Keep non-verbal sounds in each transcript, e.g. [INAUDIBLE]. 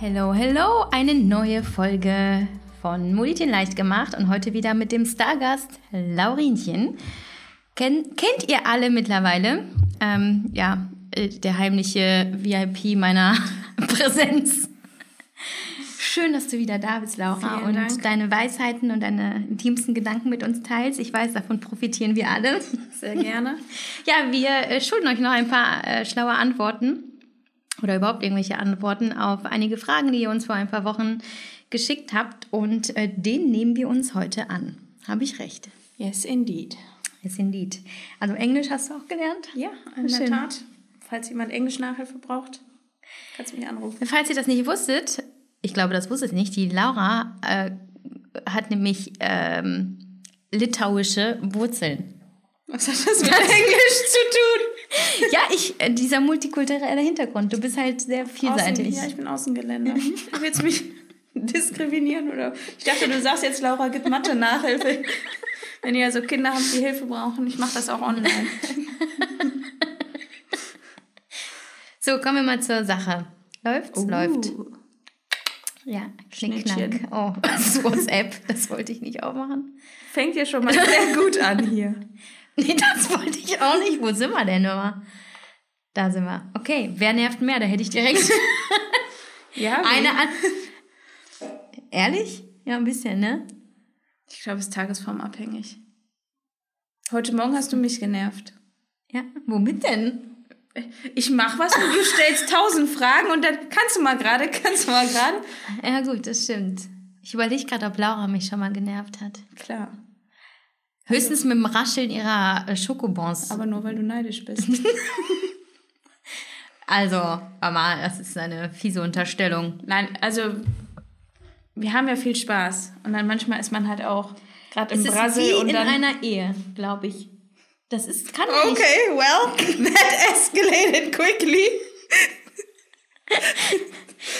Hello, hello, eine neue Folge von Multitin leicht gemacht und heute wieder mit dem Stargast Laurinchen. Ken, kennt ihr alle mittlerweile? Ähm, ja, äh, der heimliche VIP meiner [LAUGHS] Präsenz. Schön, dass du wieder da bist, Laura, Vielen und Dank. deine Weisheiten und deine intimsten Gedanken mit uns teilst. Ich weiß, davon profitieren wir alle. Sehr gerne. [LAUGHS] Ja, wir äh, schulden euch noch ein paar äh, schlaue Antworten oder überhaupt irgendwelche Antworten auf einige Fragen, die ihr uns vor ein paar Wochen geschickt habt. Und äh, den nehmen wir uns heute an. Habe ich recht? Yes, indeed. Yes, indeed. Also Englisch hast du auch gelernt? Ja, in Schön. der Tat. Falls jemand Englisch-Nachhilfe braucht, kannst du mich anrufen. Falls ihr das nicht wusstet, ich glaube, das wusstet nicht, die Laura äh, hat nämlich ähm, litauische Wurzeln. Was hat das mit Englisch zu tun? [LAUGHS] Ja, ich, äh, dieser multikulturelle Hintergrund. Du bist halt sehr vielseitig. Außen, ja, ich bin Außengeländer. [LAUGHS] Du willst mich diskriminieren oder? Ich dachte, du sagst jetzt, Laura gibt Mathe-Nachhilfe. [LAUGHS] Wenn ihr also Kinder habt, die Hilfe brauchen, ich mache das auch online. So, kommen wir mal zur Sache. Läuft's? Läuft. Uh, Ja, knickknack. Oh, das ist WhatsApp. Das wollte ich nicht aufmachen. Fängt ja schon mal sehr gut an hier. [LAUGHS] Nee, das wollte ich auch nicht. Wo sind wir denn immer? Da sind wir. Okay, wer nervt mehr? Da hätte ich direkt [LAUGHS] Ja, eine an. Ehrlich? Ja, ein bisschen, ne? Ich glaube, es ist tagesformabhängig. Heute Morgen hast du mich genervt. Ja, womit denn? Ich mach was und du stellst tausend Fragen und dann kannst du mal gerade, kannst du mal gerade. Ja, gut, das stimmt. Ich überlege gerade, ob Laura mich schon mal genervt hat. Klar, Höchstens mit dem Rascheln ihrer äh, Schokobons. aber nur weil du neidisch bist. [LAUGHS] Also, Mama, das ist eine fiese Unterstellung. Nein, also wir haben ja viel Spaß und dann manchmal ist man halt auch gerade im Brasil wie und in dann. einer Ehe, glaube ich. Das ist, kann ja nicht. Okay, well, that escalated quickly.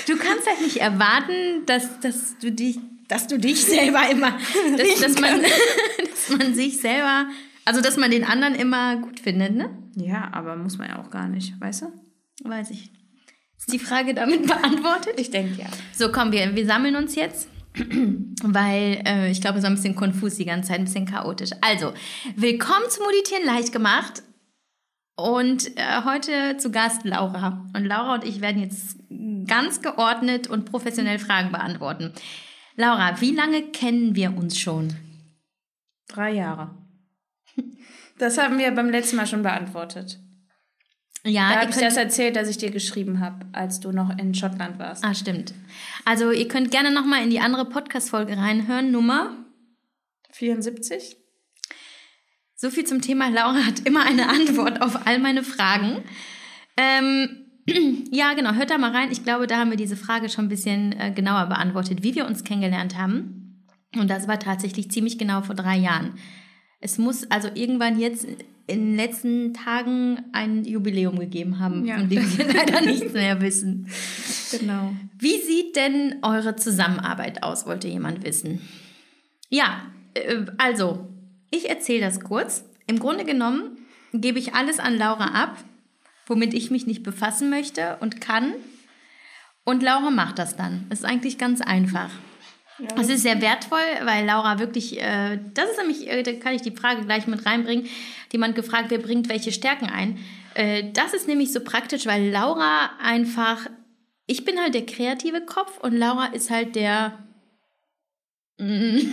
Du kannst halt nicht erwarten, dass, dass du dich, dass du dich selber immer, [LAUGHS] dass, dass, man, [LAUGHS] dass man sich selber, also dass man den anderen immer gut findet, ne? Ja, aber muss man ja auch gar nicht, weißt du? Weiß ich. Ist die Frage damit [LAUGHS] beantwortet? Ich denke ja. So, komm, wir, wir sammeln uns jetzt, [CLEARS THROAT] weil äh, ich glaube, es war ein bisschen konfus die ganze Zeit, ein bisschen chaotisch. Also, willkommen zum Meditieren leicht gemacht. Und äh, heute zu Gast Laura. Und Laura und ich werden jetzt ganz geordnet und professionell Fragen beantworten. Laura, wie lange kennen wir uns schon? Drei Jahre. Das haben wir beim letzten Mal schon beantwortet. Ja, Da habe ich das erzählt, dass ich dir geschrieben habe, als du noch in Schottland warst. Ah, stimmt. Also, ihr könnt gerne nochmal in die andere Podcast-Folge reinhören. Nummer 74? So viel zum Thema. Laura hat immer eine Antwort auf all meine Fragen. Ähm, ja, genau. Hört da mal rein. Ich glaube, da haben wir diese Frage schon ein bisschen äh, genauer beantwortet, wie wir uns kennengelernt haben. Und das war tatsächlich ziemlich genau vor drei Jahren. Es muss also irgendwann jetzt in den letzten Tagen ein Jubiläum gegeben haben, Ja. von dem wir [LAUGHS] leider nichts mehr wissen. Genau. Wie sieht denn eure Zusammenarbeit aus, wollte jemand wissen. Ja, äh, also, ich erzähle das kurz. Im Grunde genommen gebe ich alles an Laura ab, womit ich mich nicht befassen möchte und kann. Und Laura macht das dann. Es ist eigentlich ganz einfach. Es ist sehr wertvoll, weil Laura wirklich, äh, das ist nämlich, äh, da kann ich die Frage gleich mit reinbringen. Jemand gefragt, wer bringt welche Stärken ein? Äh, das ist nämlich so praktisch, weil Laura einfach, ich bin halt der kreative Kopf und Laura ist halt der, [LAUGHS] wie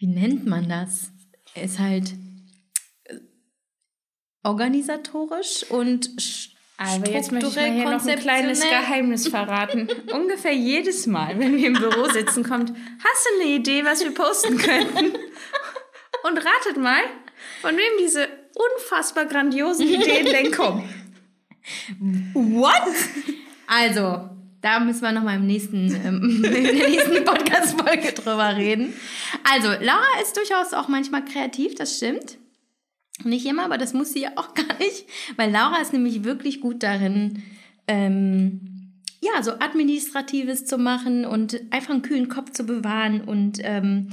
nennt man das? Ist halt organisatorisch und Aber jetzt möchte ich hier noch ein kleines. Geheimnis verraten. [LAUGHS] Ungefähr jedes Mal, wenn wir im Büro sitzen, kommt, hast du eine Idee, was wir posten könnten? Und ratet mal, von wem diese unfassbar grandiosen Ideen denn kommen. What? Also, da müssen wir nochmal im nächsten, ähm, [LAUGHS] in der nächsten Podcast-Folge drüber reden. Also, Laura ist durchaus auch manchmal kreativ, das stimmt. Nicht immer, aber das muss sie ja auch [LAUGHS] gar nicht, weil Laura ist nämlich wirklich gut darin, ähm, ja, so Administratives zu machen und einfach einen kühlen Kopf zu bewahren und, ähm,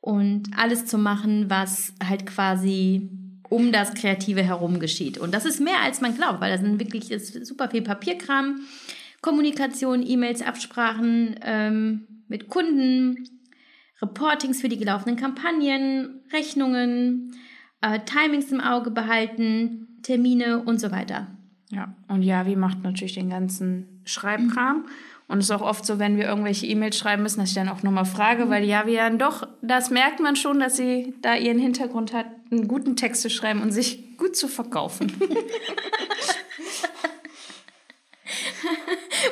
und alles zu machen, was halt quasi um das Kreative herum geschieht. Und das ist mehr, als man glaubt, weil da sind wirklich super viel Papierkram, Kommunikation, E-Mails, Absprachen ähm, mit Kunden, Reportings für die gelaufenen Kampagnen, Rechnungen, äh, Timings im Auge behalten, Termine und so weiter. Ja, und Javi macht natürlich den ganzen Schreibkram. Und es ist auch oft so, wenn wir irgendwelche E-Mails schreiben müssen, dass ich dann auch nochmal frage, weil Javi ja doch, das merkt man schon, dass sie da ihren Hintergrund hat, einen guten Text zu schreiben und sich gut zu verkaufen. [LAUGHS]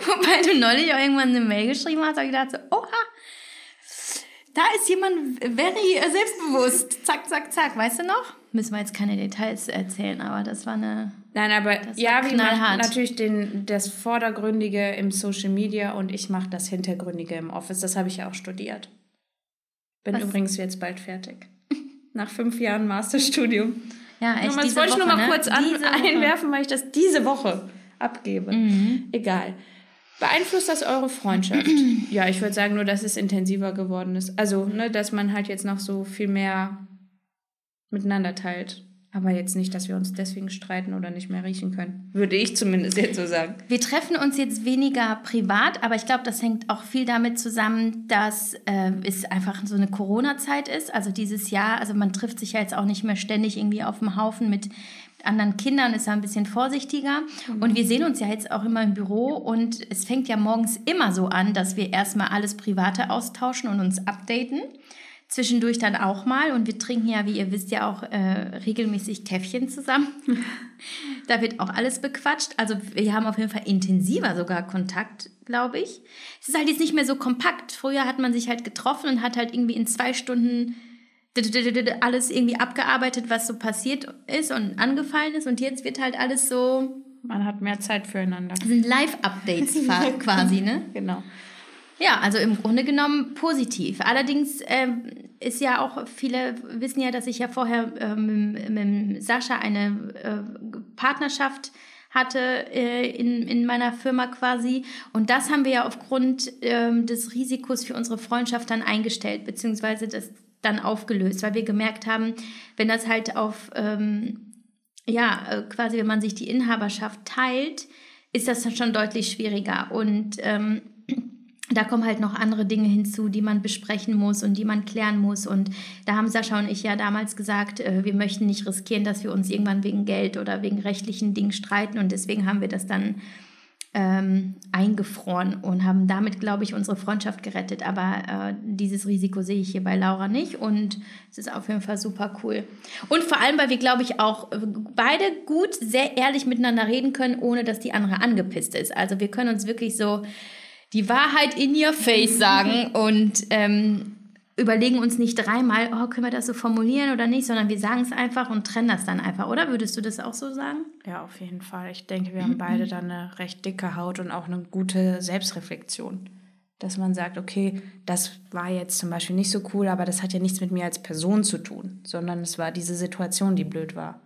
Wobei du neulich auch irgendwann eine Mail geschrieben hast, habe ich gedacht so, oha, da ist jemand very äh, selbstbewusst. Zack, zack, zack. Weißt du noch? Müssen wir jetzt keine Details erzählen, aber das war eine. Nein, aber ja, wie macht natürlich den, das Vordergründige im Social Media und ich mache das Hintergründige im Office. Das habe ich ja auch studiert. Bin Was? übrigens jetzt bald fertig. [LAUGHS] Nach fünf Jahren Masterstudium. Ja, echt. Das wollte ich nur mal ne? kurz an, einwerfen, weil ich das diese Woche abgebe. Mhm. Egal. Beeinflusst das eure Freundschaft? [CLEARS THROAT] ja, ich würde sagen nur, dass es intensiver geworden ist. Also, ne, dass man halt jetzt noch so viel mehr miteinander teilt. Aber jetzt nicht, dass wir uns deswegen streiten oder nicht mehr riechen können. Würde ich zumindest jetzt so sagen. Wir treffen uns jetzt weniger privat, aber ich glaube, das hängt auch viel damit zusammen, dass äh, es einfach so eine Corona-Zeit ist. Also dieses Jahr, also man trifft sich ja jetzt auch nicht mehr ständig irgendwie auf dem Haufen mit anderen Kindern, ist ja ein bisschen vorsichtiger. Und wir sehen uns ja jetzt auch immer im Büro und es fängt ja morgens immer so an, dass wir erstmal alles Private austauschen und uns updaten. Zwischendurch dann auch mal und wir trinken ja, wie ihr wisst, ja auch äh, regelmäßig Käffchen zusammen. [LAUGHS] Da wird auch alles bequatscht. Also wir haben auf jeden Fall intensiver sogar Kontakt, glaube ich. Es ist halt jetzt nicht mehr so kompakt. Früher hat man sich halt getroffen und hat halt irgendwie in zwei Stunden alles irgendwie abgearbeitet, was so passiert ist und angefallen ist. Und jetzt wird halt alles so, Man hat mehr Zeit füreinander. sind Live-Updates fa- [LAUGHS] quasi, ne? Genau. Ja, also im Grunde genommen positiv. Allerdings ähm, ist ja auch, viele wissen ja, dass ich ja vorher ähm, mit, mit Sascha eine äh, Partnerschaft hatte äh, in, in meiner Firma quasi. Und das haben wir ja aufgrund ähm, des Risikos für unsere Freundschaft dann eingestellt, beziehungsweise das dann aufgelöst, weil wir gemerkt haben, wenn das halt auf, ähm, ja, äh, quasi, wenn man sich die Inhaberschaft teilt, ist das dann schon deutlich schwieriger. Und ähm, [CLEARS THROAT] da kommen halt noch andere Dinge hinzu, die man besprechen muss und die man klären muss. Und da haben Sascha und ich ja damals gesagt, äh, wir möchten nicht riskieren, dass wir uns irgendwann wegen Geld oder wegen rechtlichen Dingen streiten. Und deswegen haben wir das dann ähm, eingefroren und haben damit, glaube ich, unsere Freundschaft gerettet. Aber äh, dieses Risiko sehe ich hier bei Laura nicht und es ist auf jeden Fall super cool. Und vor allem, weil wir, glaube ich, auch äh, beide gut, sehr ehrlich miteinander reden können, ohne dass die andere angepisst ist. Also wir können uns wirklich so die Wahrheit in your face [LAUGHS] sagen und ähm, überlegen uns nicht dreimal, oh, können wir das so formulieren oder nicht, sondern wir sagen es einfach und trennen das dann einfach, oder? Würdest du das auch so sagen? Ja, auf jeden Fall. Ich denke, wir haben beide dann eine recht dicke Haut und auch eine gute Selbstreflexion. Dass man sagt, okay, das war jetzt zum Beispiel nicht so cool, aber das hat ja nichts mit mir als Person zu tun, sondern es war diese Situation, die blöd war.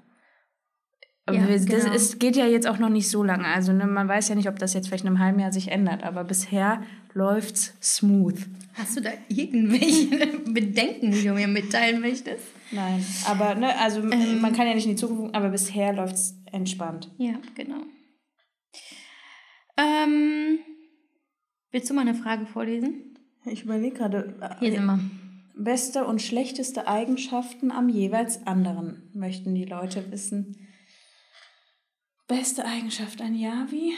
Ja, wir, das genau. ist, geht ja jetzt auch noch nicht so lange. Also ne, man weiß ja nicht, ob das jetzt vielleicht in einem halben Jahr sich ändert, aber bisher läuft's smooth. Hast du da irgendwelche [LAUGHS] Bedenken, die du mir mitteilen möchtest? Nein, aber ne, also Ähm. man kann ja nicht in die Zukunft, aber bisher läuft's entspannt. Ja, genau. Ähm, willst du mal eine Frage vorlesen? Ich überlege gerade, Hier sind wir. Beste und schlechteste Eigenschaften am jeweils anderen, möchten die Leute wissen. Beste Eigenschaft an Yavi?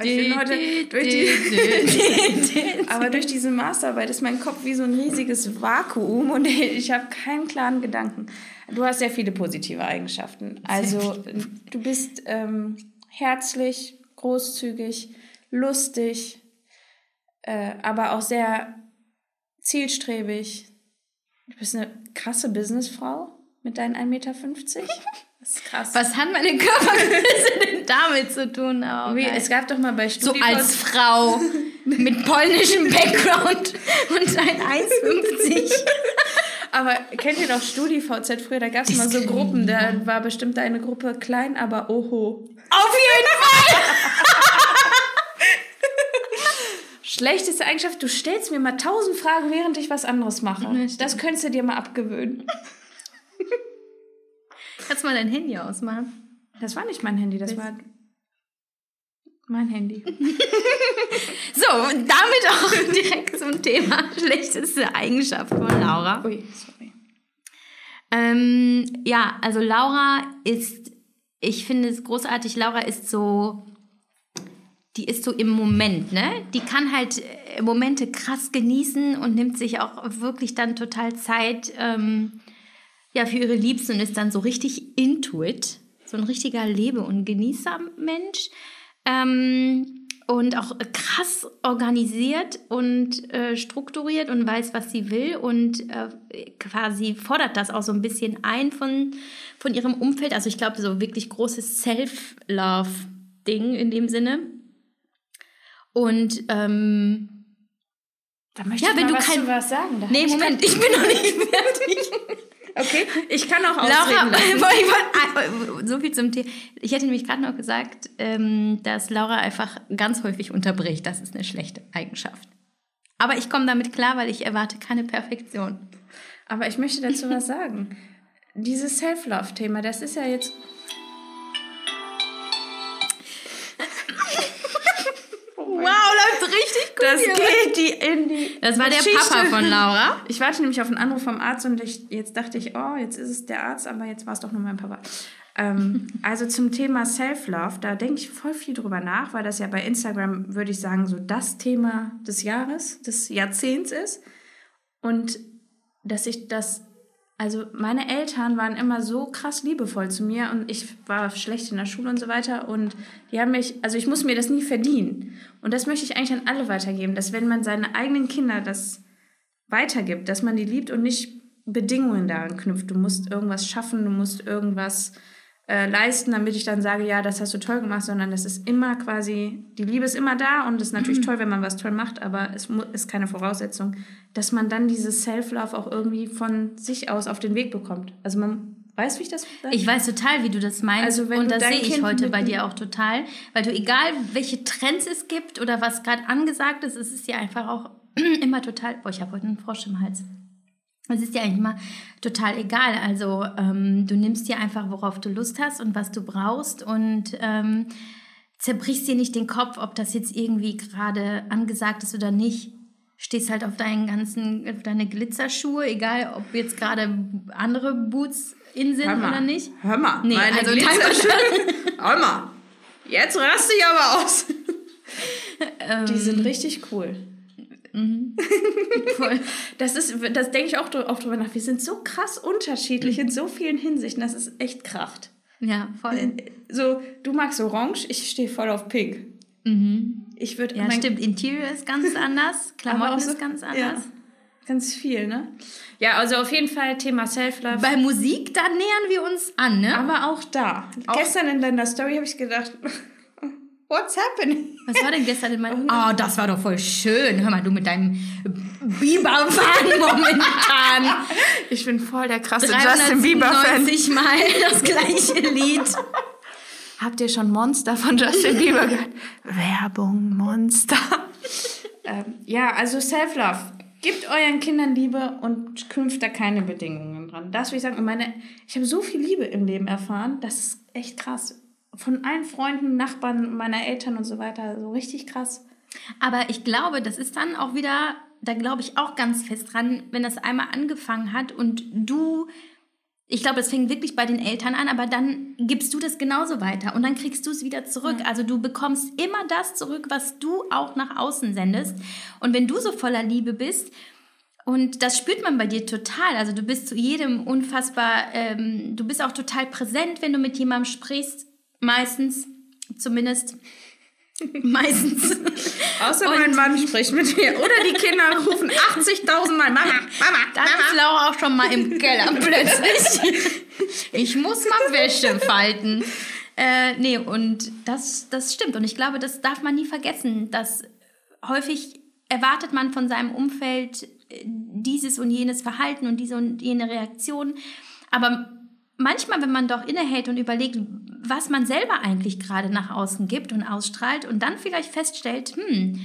Ich bin heute durch die, aber durch diese Masterarbeit ist mein Kopf wie so ein riesiges Vakuum und [LAUGHS] ich habe keinen klaren Gedanken. Du hast sehr viele positive Eigenschaften. Also du bist ähm, herzlich, großzügig, lustig, äh, aber auch sehr zielstrebig. Du bist eine krasse Businessfrau mit deinen 1,50 Meter. [LAUGHS] Das ist krass. Was hat meine Körpergröße [LAUGHS] denn damit zu tun? Oh, Wie, es gab doch mal bei so StudiVZ als [LAUGHS] Frau mit polnischem Background und ein 1,50. Aber kennt ihr noch StudiVZ früher? Da gab es mal so Gruppen. Da war bestimmt deine Gruppe klein, aber oho. Auf jeden Fall! Schlechteste Eigenschaft, du stellst mir mal tausend Fragen, während ich was anderes mache. Das könntest du dir mal abgewöhnen. Kannst du mal dein Handy ausmachen? Das war nicht mein Handy, das war mein Handy. [LAUGHS] So, damit auch direkt zum Thema schlechteste Eigenschaft von Laura. Ui, sorry. Ähm, ja, also Laura ist, ich finde es großartig, Laura ist so, die ist so im Moment, ne? Die kann halt äh, Momente krass genießen und nimmt sich auch wirklich dann total Zeit ähm, ja, für ihre Liebsten und ist dann so richtig into it. So ein richtiger Lebe- und Genießer-Mensch. Ähm, und auch krass organisiert und äh, strukturiert und weiß, was sie will und äh, quasi fordert das auch so ein bisschen ein von, von ihrem Umfeld. Also ich glaube, so wirklich großes Self-Love-Ding in dem Sinne. Und ähm, Da möchte Ja, ich wenn mal du was kein- was sagen. Da nee, Moment, ich bin noch nicht [LAUGHS] fertig. Okay, ich kann auch Laura, ausreden. [LAUGHS] ich wollte- so viel zum Thema. Ich hätte nämlich gerade noch gesagt, ähm, dass Laura einfach ganz häufig unterbricht. Das ist eine schlechte Eigenschaft. Aber ich komme damit klar, weil ich erwarte keine Perfektion. Aber ich möchte dazu was [LAUGHS] sagen. Dieses Self-Love-Thema, das ist ja jetzt. Das geht die in die. Das war der Geschichte. Papa von Laura. Ich warte nämlich auf einen Anruf vom Arzt und ich, jetzt dachte ich, oh, jetzt ist es der Arzt, aber jetzt war es doch nur mein Papa. Ähm, [LAUGHS] also zum Thema Self-Love, da denke ich voll viel drüber nach, weil das ja bei Instagram, würde ich sagen, so das Thema des Jahres, des Jahrzehnts ist. Und dass ich das, also meine Eltern waren immer so krass liebevoll zu mir und ich war schlecht in der Schule und so weiter und die haben mich, also ich muss mir das nie verdienen. Und das möchte ich eigentlich an alle weitergeben, dass wenn man seine eigenen Kinder das weitergibt, dass man die liebt und nicht Bedingungen daran knüpft. Du musst irgendwas schaffen, du musst irgendwas äh, leisten, damit ich dann sage, ja, das hast du toll gemacht, sondern das ist immer quasi, die Liebe ist immer da und es ist natürlich toll, wenn man was toll macht, aber es ist keine Voraussetzung, dass man dann dieses Self-Love auch irgendwie von sich aus auf den Weg bekommt. Also man weiß, wie ich das sage? Ich weiß total, wie du das meinst. Also wenn und das sehe ich Kind heute bei dir auch total. Weil du, egal welche Trends es gibt oder was gerade angesagt ist, es ist ja einfach auch [CLEARS THROAT] immer total. Boah, ich habe heute einen Frosch im Hals. Es ist ja eigentlich immer total egal. Also ähm, du nimmst dir einfach, worauf du Lust hast und was du brauchst und ähm, zerbrichst dir nicht den Kopf, ob das jetzt irgendwie gerade angesagt ist oder nicht. Stehst halt auf deinen ganzen, auf deine Glitzerschuhe, egal ob jetzt gerade andere Boots in sind mal. oder nicht. Hör mal, Nee, meine also Glitzerschuhe. [LAUGHS] Hör mal, jetzt raste ich aber aus. [LAUGHS] Die sind richtig cool. Voll. Das ist, das denke ich auch oft drüber nach. Wir sind so krass unterschiedlich in so vielen Hinsichten, das ist echt kracht. Ja, voll. So, du magst Orange, ich stehe voll auf Pink. Ich würde Ja, stimmt. Interior ist ganz [LAUGHS] anders, Klamotten ist ganz anders. Ja, ganz viel, ne? Ja, also auf jeden Fall Thema Self-Love. Bei Musik, da nähern wir uns an, ne? Aber auch da. Gestern in deiner Story habe ich gedacht, [LAUGHS] what's happening? Was war denn gestern in meinem... [LAUGHS] Oh, das war doch voll schön. Hör mal, du mit deinem Biber-Fan [LAUGHS] momentan. Ich bin voll der krasse Justin Bieber-Fan. 397 Mal das gleiche Lied. Habt ihr schon Monster von Justin Bieber gehört? Werbung, Monster. ähm, ja, also Self-Love. Gebt euren Kindern Liebe und knüpft da keine Bedingungen dran. Das will ich sagen. Und meine, ich habe so viel Liebe im Leben erfahren, das ist echt krass. Von allen Freunden, Nachbarn, meiner Eltern und so weiter. So richtig krass. Aber ich glaube, das ist dann auch wieder, da glaube ich auch ganz fest dran, wenn das einmal angefangen hat und du, ich glaube, das fängt wirklich bei den Eltern an, aber dann gibst du das genauso weiter und dann kriegst du es wieder zurück. Also du bekommst immer das zurück, was du auch nach außen sendest. Und wenn du so voller Liebe bist, und das spürt man bei dir total. Also du bist zu jedem unfassbar, ähm, du bist auch total präsent, wenn du mit jemandem sprichst. Meistens, zumindest. [LAUGHS] Meistens. Außer mein Mann spricht mit mir. Oder die Kinder rufen 80.000 Mal Mama, Mama, Dann ist Laura auch schon mal im Keller plötzlich. Ich muss mal Wäsche falten. Äh, nee, und das, das stimmt. Und ich glaube, das darf man nie vergessen, dass häufig erwartet man von seinem Umfeld äh, dieses und jenes Verhalten und diese und jene Reaktion. Aber manchmal, wenn man doch innehält und überlegt, was man selber eigentlich gerade nach außen gibt und ausstrahlt und dann vielleicht feststellt, hm,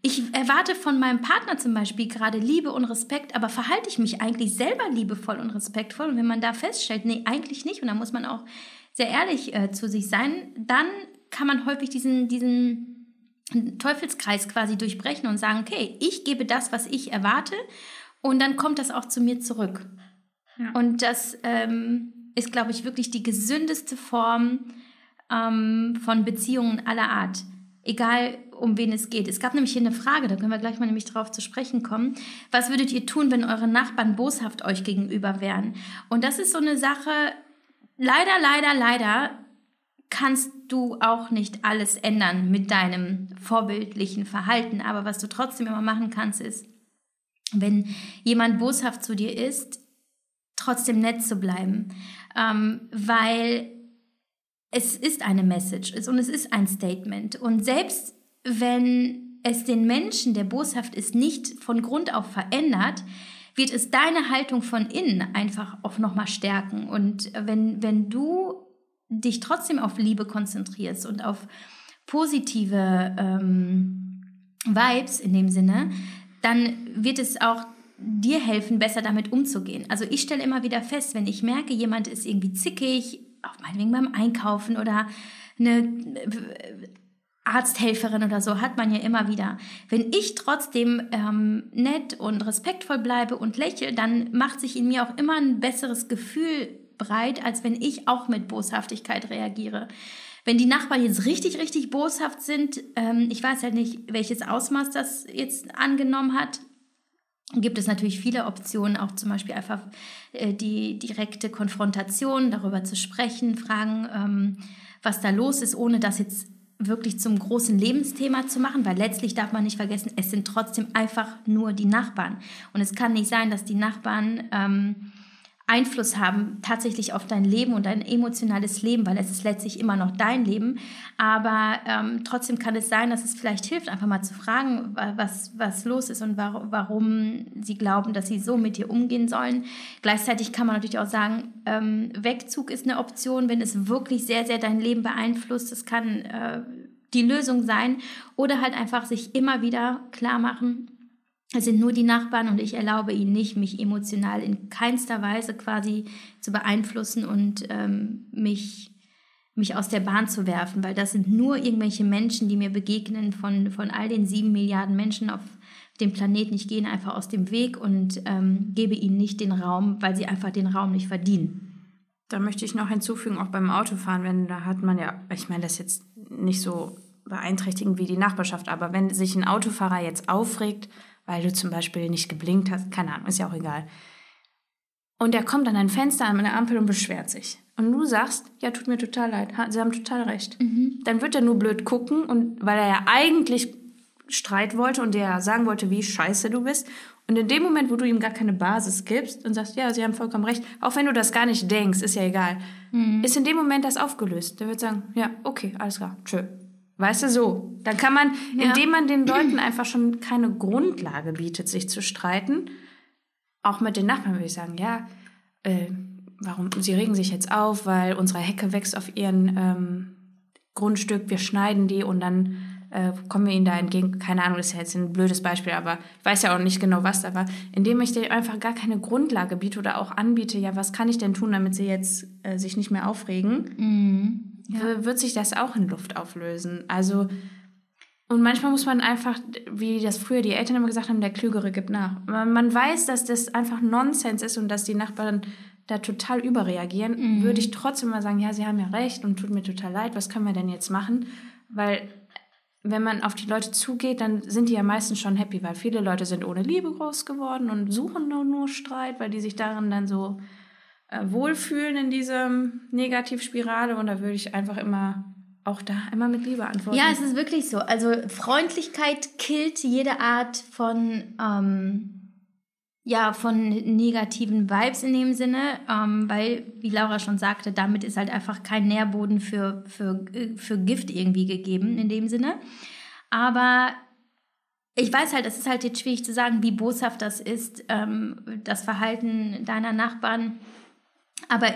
ich erwarte von meinem Partner zum Beispiel gerade Liebe und Respekt, aber verhalte ich mich eigentlich selber liebevoll und respektvoll? Und wenn man da feststellt, nee, eigentlich nicht, und dann muss man auch sehr ehrlich äh, zu sich sein, dann kann man häufig diesen, diesen Teufelskreis quasi durchbrechen und sagen, okay, ich gebe das, was ich erwarte und dann kommt das auch zu mir zurück. Ja. Und das ähm, ist, glaube ich, wirklich die gesündeste Form ähm, von Beziehungen aller Art. Egal, um wen es geht. Es gab nämlich hier eine Frage, da können wir gleich mal nämlich drauf zu sprechen kommen. Was würdet ihr tun, wenn eure Nachbarn boshaft euch gegenüber wären? Und das ist so eine Sache, leider, leider, leider kannst du auch nicht alles ändern mit deinem vorbildlichen Verhalten. Aber was du trotzdem immer machen kannst, ist, wenn jemand boshaft zu dir ist, trotzdem nett zu bleiben. Ähm, weil es ist eine Message und es ist ein Statement. Und selbst wenn es den Menschen, der boshaft ist, nicht von Grund auf verändert, wird es deine Haltung von innen einfach auch nochmal stärken. Und wenn, wenn du dich trotzdem auf Liebe konzentrierst und auf positive ähm, Vibes in dem Sinne, dann wird es auch dir helfen, besser damit umzugehen. Also ich stelle immer wieder fest, wenn ich merke, jemand ist irgendwie zickig, auch meinetwegen beim Einkaufen oder eine äh, Arzthelferin oder so hat man ja immer wieder. Wenn ich trotzdem ähm, nett und respektvoll bleibe und lächle, dann macht sich in mir auch immer ein besseres Gefühl breit, als wenn ich auch mit Boshaftigkeit reagiere. Wenn die Nachbarn jetzt richtig, richtig boshaft sind, ähm, ich weiß halt nicht, welches Ausmaß das jetzt angenommen hat, gibt es natürlich viele Optionen, auch zum Beispiel einfach äh, die direkte Konfrontation, darüber zu sprechen, fragen, ähm, was da los ist, ohne das jetzt wirklich zum großen Lebensthema zu machen, weil letztlich darf man nicht vergessen, es sind trotzdem einfach nur die Nachbarn. Und es kann nicht sein, dass die Nachbarn ähm, Einfluss haben tatsächlich auf dein Leben und dein emotionales Leben, weil es ist letztlich immer noch dein Leben. Aber ähm, trotzdem kann es sein, dass es vielleicht hilft, einfach mal zu fragen, was, was los ist und war, warum sie glauben, dass sie so mit dir umgehen sollen. Gleichzeitig kann man natürlich auch sagen, ähm, Wegzug ist eine Option, wenn es wirklich sehr, sehr dein Leben beeinflusst. Das kann äh, die Lösung sein. Oder halt einfach sich immer wieder klar machen, es sind nur die Nachbarn und ich erlaube ihnen nicht, mich emotional in keinster Weise quasi zu beeinflussen und ähm, mich, mich aus der Bahn zu werfen, weil das sind nur irgendwelche Menschen, die mir begegnen von, von all den sieben Milliarden Menschen auf dem Planeten. Ich gehe einfach aus dem Weg und ähm, gebe ihnen nicht den Raum, weil sie einfach den Raum nicht verdienen. Da möchte ich noch hinzufügen, auch beim Autofahren, wenn da hat man ja, ich meine, das ist jetzt nicht so beeinträchtigend wie die Nachbarschaft, aber wenn sich ein Autofahrer jetzt aufregt, weil du zum Beispiel nicht geblinkt hast, keine Ahnung, ist ja auch egal. Und er kommt an dein Fenster an der Ampel und beschwert sich. Und du sagst, ja, tut mir total leid, sie haben total recht. Mhm. Dann wird er nur blöd gucken und weil er ja eigentlich Streit wollte und der sagen wollte, wie scheiße du bist. Und in dem Moment, wo du ihm gar keine Basis gibst und sagst, ja, sie haben vollkommen recht, auch wenn du das gar nicht denkst, ist ja egal, mhm. ist in dem Moment das aufgelöst. Der wird sagen, ja, okay, alles klar, tschö. Weißt du, so. Dann kann man, ja. indem man den Leuten einfach schon keine Grundlage bietet, sich zu streiten, auch mit den Nachbarn würde ich sagen, ja, äh, warum, sie regen sich jetzt auf, weil unsere Hecke wächst auf ihren ähm, Grundstück, wir schneiden die und dann äh, kommen wir ihnen da entgegen. Keine Ahnung, das ist ja jetzt ein blödes Beispiel, aber ich weiß ja auch nicht genau, was da war. Indem ich dir einfach gar keine Grundlage biete oder auch anbiete, ja, was kann ich denn tun, damit sie jetzt äh, sich nicht mehr aufregen? Mhm ja. wird sich das auch in Luft auflösen. Also, und manchmal muss man einfach, wie das früher die Eltern immer gesagt haben, der Klügere gibt nach. Man weiß, dass das einfach Nonsens ist und dass die Nachbarn da total überreagieren, mhm. würde ich trotzdem mal sagen, ja, sie haben ja recht und tut mir total leid, was können wir denn jetzt machen? Weil wenn man auf die Leute zugeht, dann sind die ja meistens schon happy, weil viele Leute sind ohne Liebe groß geworden und suchen nur, nur Streit, weil die sich darin dann so wohlfühlen in dieser Negativspirale und da würde ich einfach immer auch da immer mit Liebe antworten. Ja, es ist wirklich so. Also Freundlichkeit killt jede Art von ähm, ja von negativen Vibes in dem Sinne, ähm, weil wie Laura schon sagte, damit ist halt einfach kein Nährboden für für für Gift irgendwie gegeben in dem Sinne. Aber ich weiß halt, es ist halt jetzt schwierig zu sagen, wie boshaft das ist, ähm, das Verhalten deiner Nachbarn aber äh,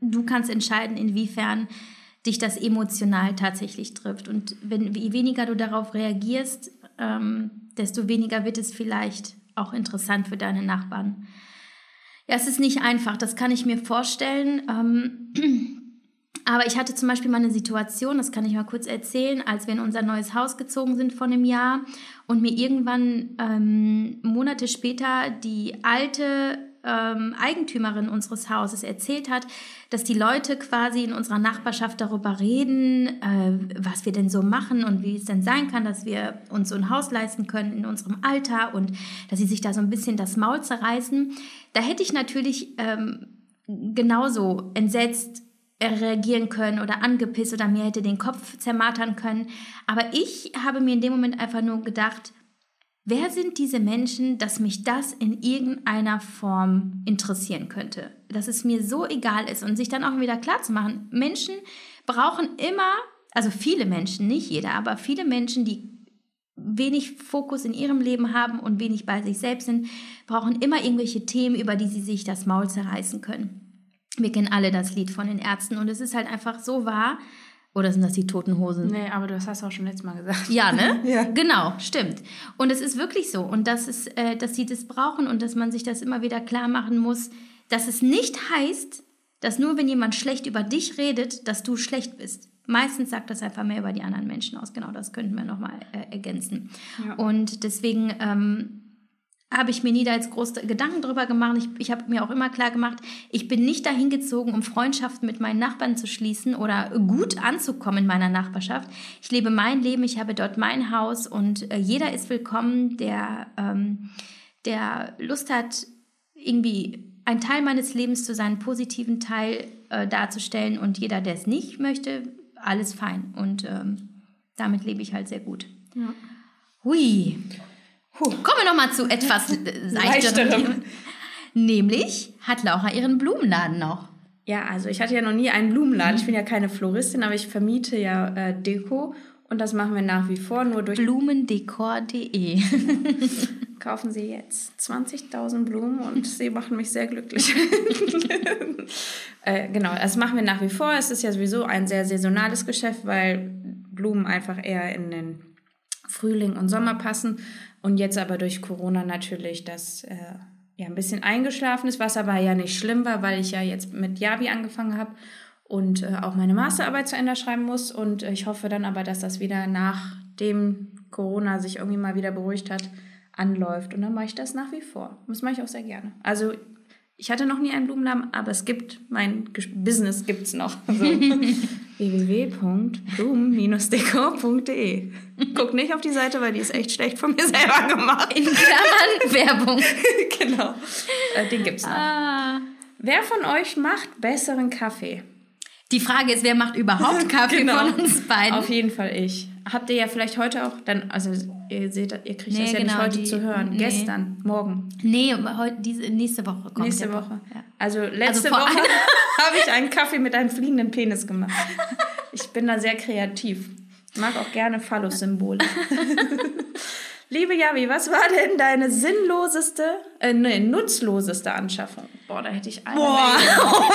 du kannst entscheiden, inwiefern dich das emotional tatsächlich trifft. Und wenn, je weniger du darauf reagierst, ähm, desto weniger wird es vielleicht auch interessant für deine Nachbarn. Ja, es ist nicht einfach, das kann ich mir vorstellen. Ähm, [CLEARS THROAT] aber ich hatte zum Beispiel mal eine Situation, das kann ich mal kurz erzählen, als wir in unser neues Haus gezogen sind vor einem Jahr und mir irgendwann ähm, Monate später die alte ähm, Eigentümerin unseres Hauses erzählt hat, dass die Leute quasi in unserer Nachbarschaft darüber reden, äh, was wir denn so machen und wie es denn sein kann, dass wir uns so ein Haus leisten können in unserem Alter und dass sie sich da so ein bisschen das Maul zerreißen. Da hätte ich natürlich ähm, genauso entsetzt reagieren können oder angepisst oder mir hätte den Kopf zermartern können. Aber ich habe mir in dem Moment einfach nur gedacht, Wer sind diese Menschen, dass mich das in irgendeiner Form interessieren könnte? Dass es mir so egal ist und sich dann auch wieder klar zu machen, Menschen brauchen immer, also viele Menschen, nicht jeder, aber viele Menschen, die wenig Fokus in ihrem Leben haben und wenig bei sich selbst sind, brauchen immer irgendwelche Themen, über die sie sich das Maul zerreißen können. Wir kennen alle das Lied von den Ärzten und es ist halt einfach so wahr, oder sind das die toten Hosen? Nee, aber das hast du auch schon letztes Mal gesagt. Ja, ne? [LAUGHS] Ja. Genau, stimmt. Und es ist wirklich so. Und das ist, äh, dass sie das brauchen und dass man sich das immer wieder klar machen muss, dass es nicht heißt, dass nur wenn jemand schlecht über dich redet, dass du schlecht bist. Meistens sagt das einfach mehr über die anderen Menschen aus. Genau, das könnten wir nochmal äh, ergänzen. Ja. Und deswegen ähm, habe ich mir nie da jetzt große Gedanken drüber gemacht. Ich, ich habe mir auch immer klar gemacht, ich bin nicht dahin gezogen, um Freundschaften mit meinen Nachbarn zu schließen oder gut anzukommen in meiner Nachbarschaft. Ich lebe mein Leben, ich habe dort mein Haus und äh, jeder ist willkommen, der, ähm, der Lust hat, irgendwie ein Teil meines Lebens zu seinem positiven Teil äh, darzustellen und jeder, der es nicht möchte, alles fein. Und ähm, damit lebe ich halt sehr gut. Ja. Hui. Puh. Kommen wir noch mal zu etwas. [LAUGHS] Leichterem. Nämlich hat Laura ihren Blumenladen noch. Ja, also ich hatte ja noch nie einen Blumenladen. Ich bin ja keine Floristin, aber ich vermiete ja äh, Deko und das machen wir nach wie vor nur durch. Blumendekor.de. [LAUGHS] Kaufen Sie jetzt 20.000 Blumen und [LAUGHS] Sie machen mich sehr glücklich. äh, genau, das machen wir nach wie vor. Es ist ja sowieso ein sehr saisonales Geschäft, weil Blumen einfach eher in den Frühling und Sommer passen. Und jetzt aber durch Corona natürlich das äh, ja ein bisschen eingeschlafen ist, was aber ja nicht schlimm war, weil ich ja jetzt mit Yavi angefangen habe und äh, auch meine Masterarbeit zu Ende schreiben muss. Und äh, ich hoffe dann aber, dass das wieder nachdem Corona sich irgendwie mal wieder beruhigt hat, anläuft. Und dann mache ich das nach wie vor. Das mache ich auch sehr gerne. Also ich hatte noch nie einen Blumenladen, aber es gibt, mein Business gibt es noch. [LAUGHS] Also, www.blumen-dekor.de Guck nicht auf die Seite, weil die ist echt schlecht von mir selber gemacht. In Klammern [LAUGHS] Werbung. genau. Äh, den gibt's noch. Ah. Wer von euch macht besseren Kaffee? Die Frage ist, wer macht überhaupt [LAUGHS] Kaffee Genau. von uns beiden? Auf jeden Fall ich. Habt ihr ja vielleicht heute auch, dann, also ihr seht, ihr kriegt Nee, das ja genau, nicht heute die- zu hören. nee. Gestern, morgen, nee, heute, diese, nächste Woche kommt nächste Woche. Ja. Also letzte Also Woche [LAUGHS] habe ich einen Kaffee mit einem fliegenden Penis gemacht. Ich bin da sehr kreativ. Ich mag auch gerne Phallus-Symbole. [LAUGHS] Liebe Javi, was war denn deine sinnloseste, äh, nee, nutzloseste Anschaffung? Boah, da hätte ich eine. Boah,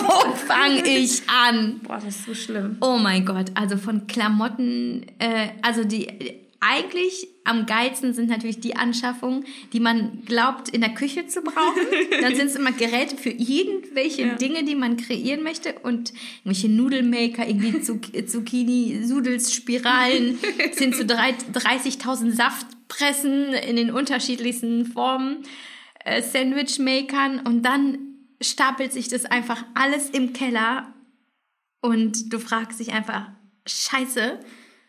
wo [LAUGHS] fange ich an? Boah, das ist so schlimm. Oh mein Gott, also von Klamotten, äh, also die eigentlich am geilsten sind natürlich die Anschaffungen, die man glaubt in der Küche zu brauchen. [LAUGHS] Dann sind es immer Geräte für irgendwelche Ja. Dinge, die man kreieren möchte und irgendwelche Nudelmaker, irgendwie Zuc- Zucchini, Sudels, Spiralen, [LAUGHS] sind zu drei- 30.000 Saftpressen in den unterschiedlichsten Formen, äh, Sandwichmakern und dann stapelt sich das einfach alles im Keller und du fragst dich einfach, scheiße,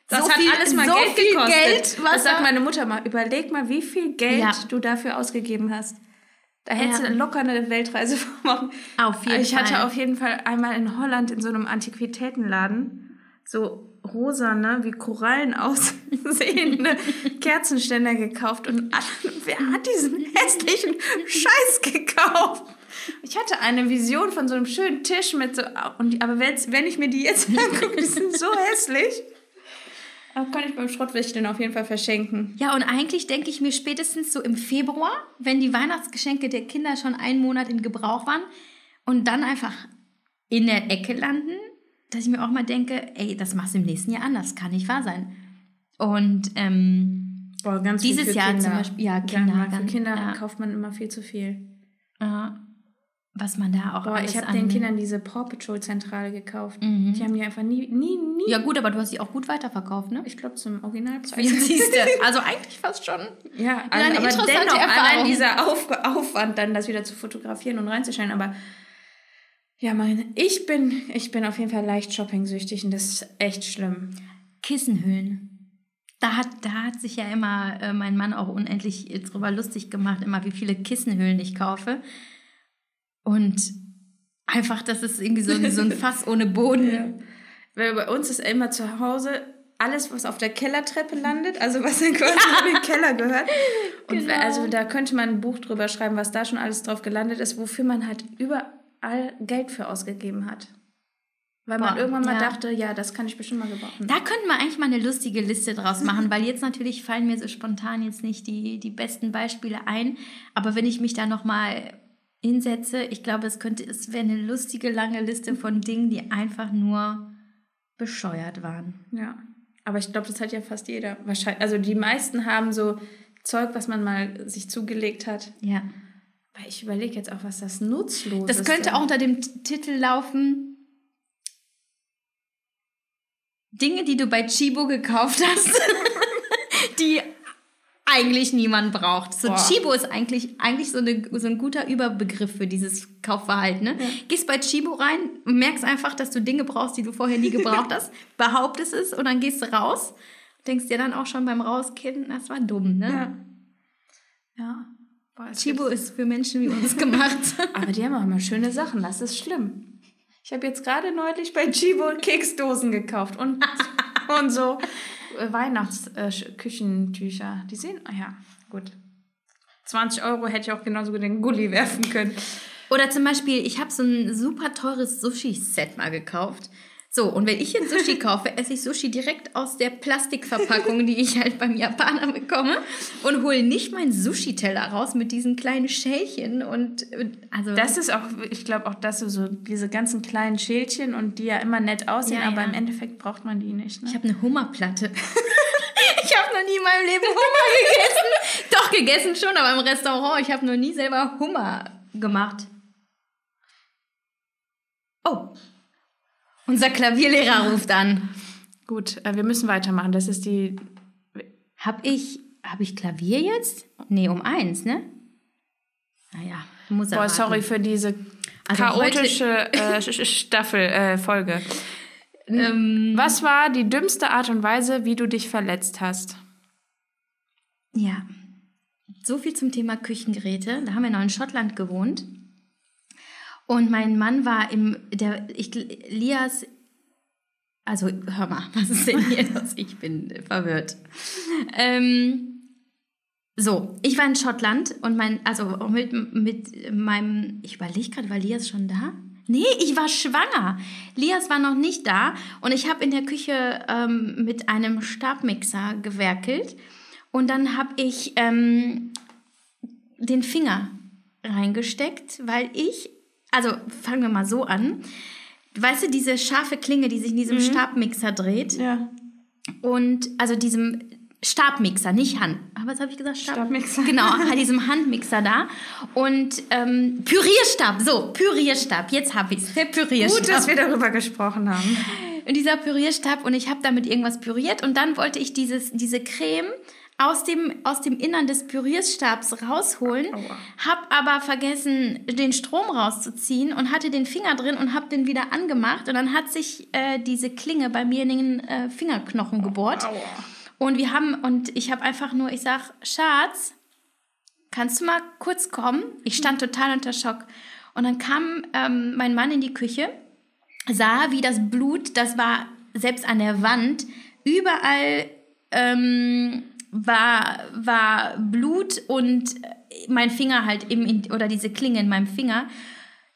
Das so hat viel, alles mal so Geld viel gekostet. Geld, was das sagt meine Mutter mal. Überleg mal, wie viel Geld Ja. du dafür ausgegeben hast. Da hättest Ja. du locker eine Weltreise [LAUGHS] machen. Auf jeden ich hatte Fall. auf jeden Fall einmal in Holland in so einem Antiquitätenladen so rosa, ne, wie Korallen [LAUGHS] aussehende Kerzenständer gekauft und alle, wer hat diesen hässlichen Scheiß gekauft? Ich hatte eine Vision von so einem schönen Tisch mit so, und, aber wenn ich mir die jetzt [LAUGHS] angucke, die sind so hässlich. Aber kann ich beim Schrottwichteln auf jeden Fall verschenken. Ja, und eigentlich denke ich mir spätestens so im Februar, wenn die Weihnachtsgeschenke der Kinder schon einen Monat in Gebrauch waren und dann einfach in der Ecke landen, dass ich mir auch mal denke, ey, das machst du im nächsten Jahr anders, kann nicht wahr sein. Und ähm, Boah, Dieses Jahr Kinder. zum Beispiel- ja, Kinder, für Kinder ja. kauft man immer viel zu viel. ja, was man da auch Boah, ich habe den Kindern diese Paw Patrol Zentrale gekauft. Die haben die einfach nie, nie, nie. Ja gut, aber du hast sie auch gut weiterverkauft, ne? Ich glaube zum Originalpreis. [LAUGHS] Siehst du. Also eigentlich fast schon. Ja, also, aber dennoch Erfahrung. allein dieser Auf Aufwand, dann das wieder zu fotografieren und reinzustellen. Aber ja, Marine, ich bin, ich bin auf jeden Fall leicht shopping-süchtig und das ist echt schlimm. Kissenhüllen. Da hat, da hat sich ja immer äh, mein Mann auch unendlich drüber lustig gemacht, immer wie viele Kissenhüllen ich kaufe. Und einfach, das ist irgendwie so, ein- so ein [LAUGHS] Fass ohne Boden. Weil bei uns ist immer zu Hause alles, was auf der Kellertreppe landet, also was dann quasi [LAUGHS] in den Keller gehört. Und Genau. also da könnte man ein Buch drüber schreiben, was da schon alles drauf gelandet ist, wofür man halt überall Geld für ausgegeben hat. Weil man Boah, irgendwann mal ja. dachte, ja, das kann ich bestimmt mal gebrauchen. Da könnten wir eigentlich mal eine lustige Liste draus machen, weil jetzt natürlich fallen mir so spontan jetzt nicht die, die besten Beispiele ein. Aber wenn ich mich da nochmal hinsetze, ich glaube, es könnte, es wäre eine lustige lange Liste von Dingen, die einfach nur bescheuert waren. Ja. Aber ich glaube, das hat ja fast jeder. Wahrscheinlich, also die meisten haben so Zeug, was man mal sich zugelegt hat. Ja. Weil ich überlege jetzt auch, was das nutzlos Das ist. könnte auch unter dem Titel laufen. Dinge, die du bei Chibo gekauft hast, [LAUGHS] die eigentlich niemand braucht. So Boah. Chibo ist eigentlich, eigentlich so, eine, so ein guter Überbegriff für dieses Kaufverhalten. Ne? Gehst bei Chibo rein, merkst einfach, dass du Dinge brauchst, die du vorher nie gebraucht [LAUGHS] hast, behauptest es und dann gehst du raus. Denkst dir dann auch schon beim Rausgehen, das war dumm, ne? Ja. Ja. Boah, Chibo ist für Menschen wie uns gemacht. [LAUGHS] Aber die haben auch immer schöne Sachen, das ist schlimm. Ich habe jetzt gerade neulich bei Chibo Keksdosen gekauft und, [LAUGHS] und so Weihnachtsküchentücher. Die sehen, ah ja, gut. 20 Euro hätte ich auch genauso gut in den Gully werfen können. Oder zum Beispiel, ich habe so ein super teures Sushi-Set mal gekauft. So, und wenn ich ein Sushi [LAUGHS] kaufe, esse ich Sushi direkt aus der Plastikverpackung, die ich halt beim Japaner bekomme und hole nicht meinen Sushi-Teller raus mit diesen kleinen Schälchen und also Das ist auch, ich glaube auch, dass so diese ganzen kleinen Schälchen und die ja immer nett aussehen, Ja, aber ja. im Endeffekt braucht man die nicht. Ne? ich habe eine Hummerplatte. [LAUGHS] ich habe noch nie in meinem Leben Hummer gegessen. Doch gegessen schon, aber im Restaurant. Ich habe noch nie selber Hummer gemacht. Oh. Unser Klavierlehrer ruft an. Gut, äh, wir müssen weitermachen. Das ist die. Hab ich, hab ich Klavier jetzt? Nee, um eins, ne? Naja, muss er Boah, raten. sorry für diese Also chaotische äh, Staffel, äh, Folge. Ähm, Was war die dümmste Art und Weise, wie du dich verletzt hast? ja, so viel zum Thema Küchengeräte. Da haben wir noch in Schottland gewohnt. Und mein Mann war im, der, ich, Lias, also hör mal, was ist denn hier los? Ich bin verwirrt. Ähm, so, ich war in Schottland und mein, also mit, mit meinem, ich überlege gerade, war Lias schon da? Nee, ich war schwanger. Lias war noch nicht da und ich habe in der Küche ähm, mit einem Stabmixer gewerkelt und dann habe ich ähm, den Finger reingesteckt, weil ich, also fangen wir mal so an. Weißt du, diese scharfe Klinge, die sich in diesem Stabmixer dreht Ja. und also diesem Stabmixer, nicht Hand. Aber was habe ich gesagt? Stab Stabmixer. Genau, [LAUGHS] halt diesem Handmixer da. Und ähm, Pürierstab, so, Pürierstab, jetzt habe ich es, der Pürierstab. Gut, dass wir darüber gesprochen haben. Und dieser Pürierstab und ich habe damit irgendwas püriert und dann wollte ich dieses, diese Creme aus dem, aus dem Innern des Pürierstabs rausholen, Aua. habe aber vergessen, den Strom rauszuziehen und hatte den Finger drin und habe den wieder angemacht und dann hat sich äh, diese Klinge bei mir in den äh, Fingerknochen gebohrt. Aua. Und wir haben, und ich habe einfach nur, ich sag, Schatz, kannst du mal kurz kommen? Ich stand total unter Schock. Und dann kam ähm, mein Mann in die Küche, sah, wie das Blut, das war selbst an der Wand, überall ähm, war, war Blut und mein Finger halt im, oder diese Klinge in meinem Finger.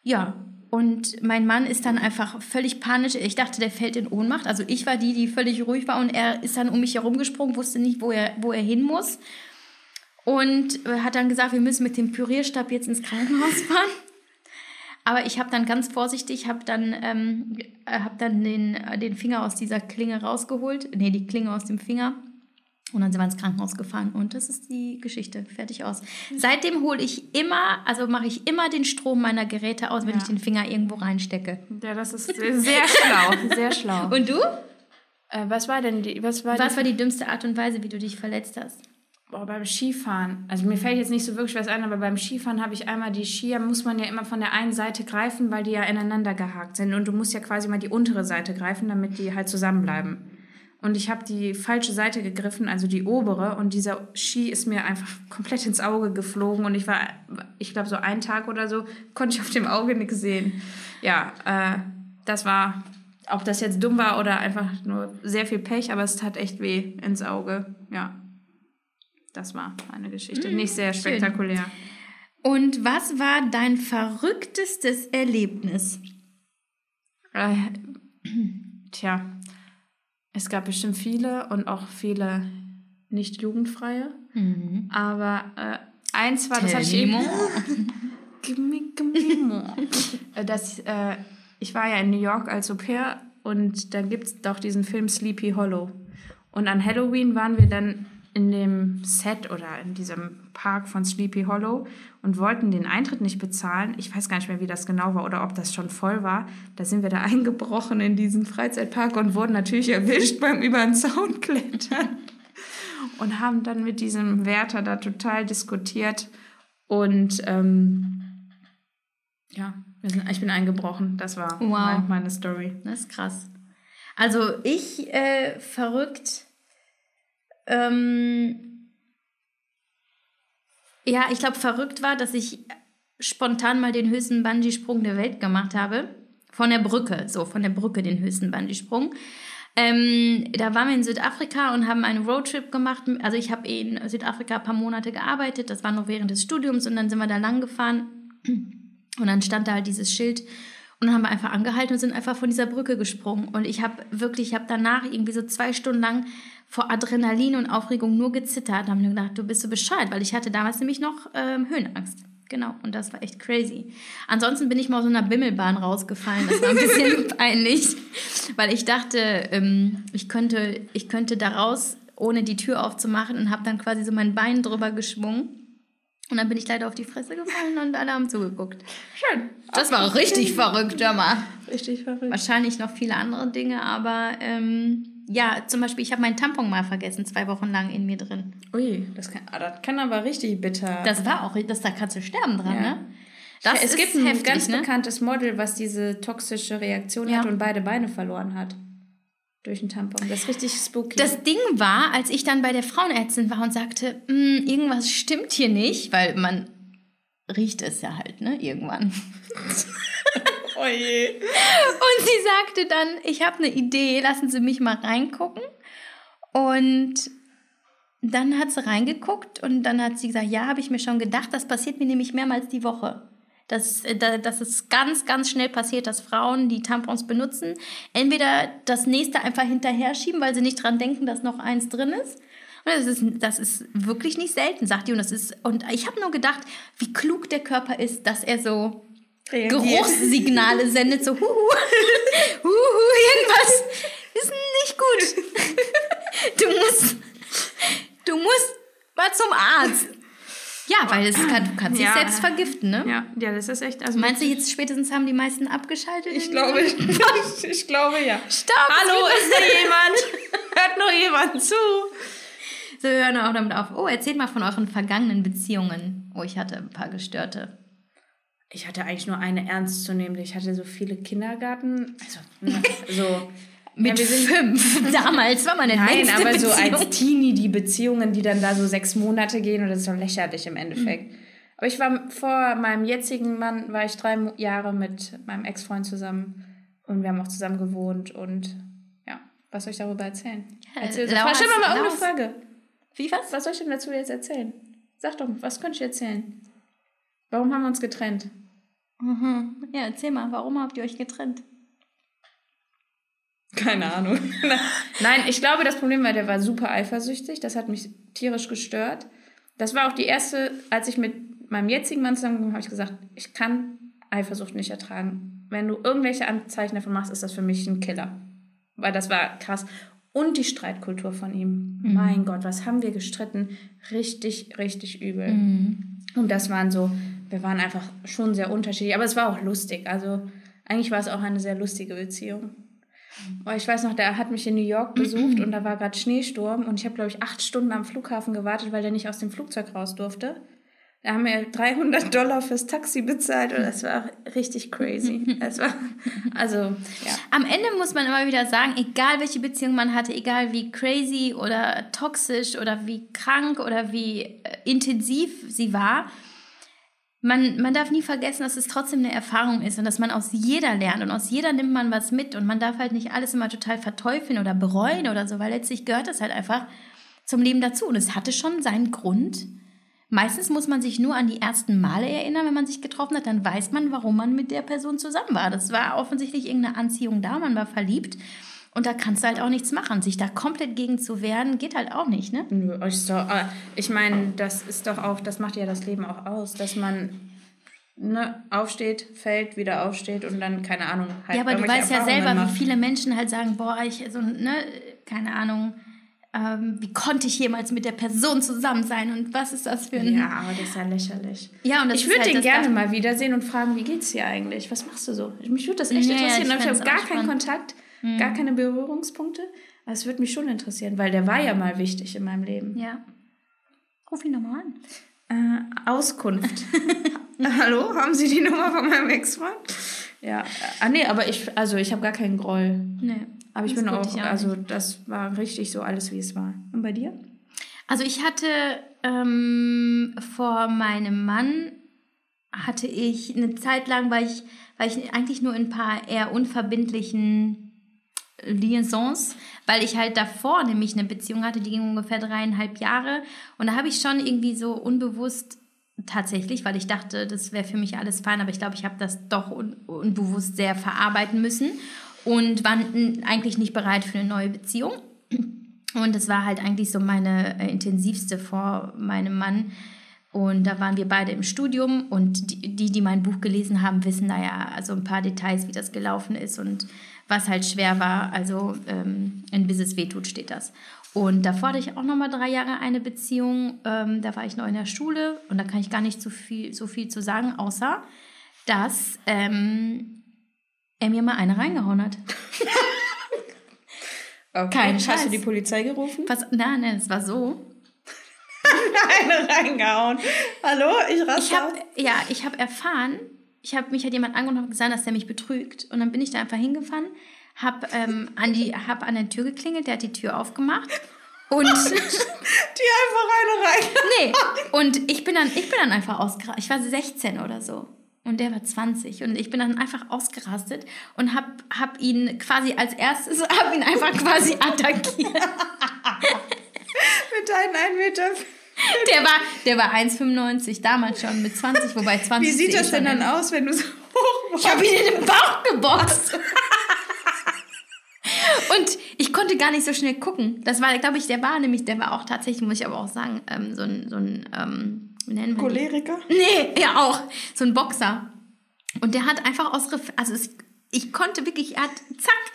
Ja, und mein Mann ist dann einfach völlig panisch. Ich dachte, der fällt in Ohnmacht. Also ich war die, die völlig ruhig war und er ist dann um mich herumgesprungen, wusste nicht, wo er, wo er hin muss. Und äh, hat dann gesagt, wir müssen mit dem Pürierstab jetzt ins Krankenhaus fahren. Aber ich habe dann ganz vorsichtig, habe dann, ähm, hab dann den, äh, den Finger aus dieser Klinge rausgeholt. Nee, die Klinge aus dem Finger. Und dann sind wir ins Krankenhaus gefahren und das ist die Geschichte. Fertig aus. Seitdem hole ich immer, also mache ich immer den Strom meiner Geräte aus, wenn Ja. ich den Finger irgendwo reinstecke. Ja, das ist sehr, sehr schlau. [LAUGHS] Sehr schlau. Und du? Äh, was war denn die, was war Was die, war die dümmste Art und Weise, wie du dich verletzt hast? Boah, beim Skifahren, also mir fällt jetzt nicht so wirklich was ein, aber beim Skifahren habe ich einmal die Skier, muss man ja immer von der einen Seite greifen, weil die ja ineinander gehakt sind. Und du musst ja quasi mal die untere Seite greifen, damit die halt zusammenbleiben. Und ich habe die falsche Seite gegriffen, also die obere, und dieser Ski ist mir einfach komplett ins Auge geflogen. Und ich war, ich glaube, so einen Tag oder so, konnte ich auf dem Auge nichts sehen. Ja, äh, das war, ob das jetzt dumm war oder einfach nur sehr viel Pech, aber es tat echt weh ins Auge. Ja. Das war eine Geschichte. Nicht sehr spektakulär. Und was war dein verrücktestes Erlebnis? Äh, tja, es gab bestimmt viele und auch viele nicht jugendfreie. Aber äh, eins war, das hatte ich eben. [LAUGHS] Äh, das, äh, ich war ja in New York als Au pair und da gibt es doch diesen Film Sleepy Hollow. Und an Halloween waren wir dann in dem Set oder in diesem Park von Sleepy Hollow und wollten den Eintritt nicht bezahlen. Ich weiß gar nicht mehr, wie das genau war oder ob das schon voll war. Da sind wir da [LAUGHS] eingebrochen in diesen Freizeitpark und wurden natürlich erwischt [LAUGHS] beim über den Zaun klettern und haben dann mit diesem Wärter da total diskutiert und ähm, ja, sind, ich bin eingebrochen. Das war Wow. mein, meine Story. Das ist krass. Also ich äh, verrückt. Ähm, ja, ich glaube, verrückt war, dass ich spontan mal den höchsten Bungee-Sprung der Welt gemacht habe. Von der Brücke, so von der Brücke den höchsten Bungee-Sprung. Ähm, da waren wir in Südafrika und haben einen Roadtrip gemacht. Also ich habe in Südafrika ein paar Monate gearbeitet. Das war noch während des Studiums und dann sind wir da lang gefahren. Und dann stand da halt dieses Schild und dann haben wir einfach angehalten und sind einfach von dieser Brücke gesprungen. Und ich habe wirklich, ich habe danach irgendwie so zwei Stunden lang vor Adrenalin und Aufregung nur gezittert und habe mir gedacht, du bist so bescheuert, weil ich hatte damals nämlich noch ähm, Höhenangst. Genau, und das war echt crazy. Ansonsten bin ich mal aus so einer Bimmelbahn rausgefallen. Das war ein bisschen [LAUGHS] peinlich, weil ich dachte, ähm, ich, könnte, ich könnte da raus, ohne die Tür aufzumachen und habe dann quasi so mein Bein drüber geschwungen. Und dann bin ich leider auf die Fresse gefallen und alle haben zugeguckt. Schön. Das war richtig verrückt, hör mal. Richtig verrückt. Wahrscheinlich noch viele andere Dinge, aber ähm, ja, zum Beispiel, ich habe meinen Tampon mal vergessen, zwei Wochen lang in mir drin. Ui, das kann, ah, das kann aber richtig bitter. Das war auch, das, da kannst du sterben dran, Ja. ne? Das es ist gibt ein heftig, ganz ne? bekanntes Model, was diese toxische Reaktion Ja. hat und beide Beine verloren hat. Durch einen Tampon. Das ist richtig spooky. Das Ding war, als ich dann bei der Frauenärztin war und sagte, "Mm, irgendwas stimmt hier nicht, weil man riecht es ja halt, ne, irgendwann. [LAUGHS] oh. Und sie sagte dann, ich habe eine Idee, lassen Sie mich mal reingucken. Und dann hat sie reingeguckt und dann hat sie gesagt, ja, habe ich mir schon gedacht, das passiert mir nämlich mehrmals die Woche. Das, äh, da- dass es ganz, ganz schnell passiert, dass Frauen, die Tampons benutzen, entweder das nächste einfach hinterher schieben, weil sie nicht dran denken, dass noch eins drin ist. Und das ist, das ist wirklich nicht selten, sagt die. Und, das ist, und ich habe nur gedacht, wie klug der Körper ist, dass er so Geruchssignale [LAUGHS] sendet, so huhu, [LAUGHS] huhu, irgendwas ist nicht gut. Du musst, du musst mal zum Arzt. Ja, weil es kann, du kannst dich Ja. selbst vergiften, ne? Ja, ja, das ist echt. Also Meinst du, jetzt spätestens haben die meisten abgeschaltet? ich glaube, [LAUGHS] ich glaube ja. Stopp! Hallo, ist da jemand? Hört noch jemand zu? So, wir hören auch damit auf. Oh, erzählt mal von euren vergangenen Beziehungen. Oh, ich hatte ein paar gestörte. Ich hatte eigentlich nur eine ernstzunehmende. Ich hatte so viele Kindergarten. Also, ne, so. [LAUGHS] Mit ja, fünf. [LAUGHS] Damals war meine Nein, längste aber so Beziehung. als Teenie, die Beziehungen, die dann da so sechs Monate gehen, und das ist so lächerlich im Endeffekt. Aber ich war vor meinem jetzigen Mann, war ich drei Jahre mit meinem Ex-Freund zusammen und wir haben auch zusammen gewohnt und ja, was soll ich darüber erzählen? Ja, Erzähl, Laura, mir mal irgendeine Laura- Frage. Wie was? Was soll ich denn dazu jetzt erzählen? Sag doch, was könnte ich erzählen? Warum haben wir uns getrennt? Mhm. Ja, erzähl mal, warum habt ihr euch getrennt? Keine Ahnung. [LAUGHS] Nein, ich glaube, das Problem war, der war super eifersüchtig. Das hat mich tierisch gestört. Das war auch die erste, als ich mit meinem jetzigen Mann zusammengekommen habe, ich gesagt, ich kann Eifersucht nicht ertragen. Wenn du irgendwelche Anzeichen davon machst, ist das für mich ein Killer. Weil das war krass. Und die Streitkultur von ihm. Mein Gott, was haben wir gestritten? Richtig, richtig übel. Und das waren so, wir waren einfach schon sehr unterschiedlich, aber es war auch lustig. Also eigentlich war es auch eine sehr lustige Beziehung. Oh, ich weiß noch, der hat mich in New York besucht und da war gerade Schneesturm und ich habe, glaube ich, acht Stunden am Flughafen gewartet, weil der nicht aus dem Flugzeug raus durfte. Da haben wir 300 [LAUGHS] Dollar fürs Taxi bezahlt und das war richtig crazy. [LAUGHS] Das war, also, ja. Am Ende muss man immer wieder sagen, egal welche Beziehung man hatte, egal wie crazy oder toxisch oder wie krank oder wie äh, intensiv sie war, man, man darf nie vergessen, dass es trotzdem eine Erfahrung ist und dass man aus jeder lernt und aus jeder nimmt man was mit und man darf halt nicht alles immer total verteufeln oder bereuen oder so, weil letztlich gehört das halt einfach zum Leben dazu und es hatte schon seinen Grund. Meistens muss man sich nur an die ersten Male erinnern, wenn man sich getroffen hat, dann weiß man, warum man mit der Person zusammen war. Das war offensichtlich irgendeine Anziehung da, man war verliebt und da kannst du halt auch nichts machen. Sich da komplett gegen zu wehren, geht halt auch nicht, ne? Nö, ist doch, ich meine, das ist doch auch, das macht ja das Leben auch aus, dass man ne, aufsteht, fällt, wieder aufsteht und dann, keine Ahnung, halt Ja, aber du weißt ja selber, macht. wie viele Menschen halt sagen, boah, ich, so, ne, keine Ahnung, ähm, wie konnte ich jemals mit der Person zusammen sein und was ist das für ein... Ja, aber das ist ja lächerlich. Ja, und das ich würde halt den gerne mal wiedersehen und fragen, wie geht's dir eigentlich? Was machst du so? Mich würde das echt Ja, ja, interessieren. ich ich habe gar keinen spannend. Hm. Kontakt, gar keine Berührungspunkte. Aber es würde mich schon interessieren, weil der war ja mal wichtig in meinem Leben. Ja. Ruf ihn nochmal an. Äh, Auskunft. [LAUGHS] Hallo, haben Sie die Nummer von meinem Ex-Freund? Ja, ah nee, aber ich, also ich habe gar keinen Groll. Nee. Aber ich bin auch, ich also das war richtig so alles, wie es war. Und bei dir? Also ich hatte ähm, vor meinem Mann hatte ich eine Zeit lang, weil ich, weil ich eigentlich nur in ein paar eher unverbindlichen Liaisons, weil ich halt davor nämlich eine Beziehung hatte, die ging ungefähr dreieinhalb Jahre. Und da habe ich schon irgendwie so unbewusst tatsächlich, weil ich dachte, das wäre für mich alles fein, aber ich glaube, ich habe das doch un unbewusst sehr verarbeiten müssen und war eigentlich nicht bereit für eine neue Beziehung. Und das war halt eigentlich so meine äh, intensivste vor meinem Mann. Und da waren wir beide im Studium und die, die, die mein Buch gelesen haben, wissen da ja also ein paar Details, wie das gelaufen ist und was halt schwer war. Also ähm, in Bis es wehtut steht das. Und davor hatte ich auch noch mal drei Jahre eine Beziehung. Ähm, da war ich noch in der Schule und da kann ich gar nicht so viel, so viel zu sagen, außer dass ähm, er mir mal eine reingehauen hat. [LAUGHS] Okay. Kein Hast Scheiß. du die Polizei gerufen? Was? Nein, nein, es war so. [LAUGHS] Eine reingehauen. Hallo, ich raste Ich habe ja, ich habe erfahren, ich habe mich hat jemand angerufen und gesagt, dass der mich betrügt und dann bin ich da einfach hingefahren, habe ähm, an die hab an der Tür geklingelt, der hat die Tür aufgemacht und [LAUGHS] die einfach eine rein. [LAUGHS] nee, und ich bin dann ich bin dann einfach ausgerastet. Ich war 16 oder so. Und der war 20 und ich bin dann einfach ausgerastet und hab, hab ihn quasi als erstes, hab ihn einfach quasi [LAUGHS] attackiert. Mit deinen 1 Meter. Der war, der war 1,95 damals schon mit 20, wobei 20 Wie sieht sehe das denn dann aus, wenn du so hoch Ich habe ihn in den Bauch geboxt. [LAUGHS] Und ich konnte gar nicht so schnell gucken. Das war, glaube ich, der war nämlich, der war auch tatsächlich, muss ich aber auch sagen, ähm, so ein, so ein ähm, wie nennen wir? Choleriker? Nee, ja auch. So ein Boxer. Und der hat einfach aus also es, ich konnte wirklich, er hat zack,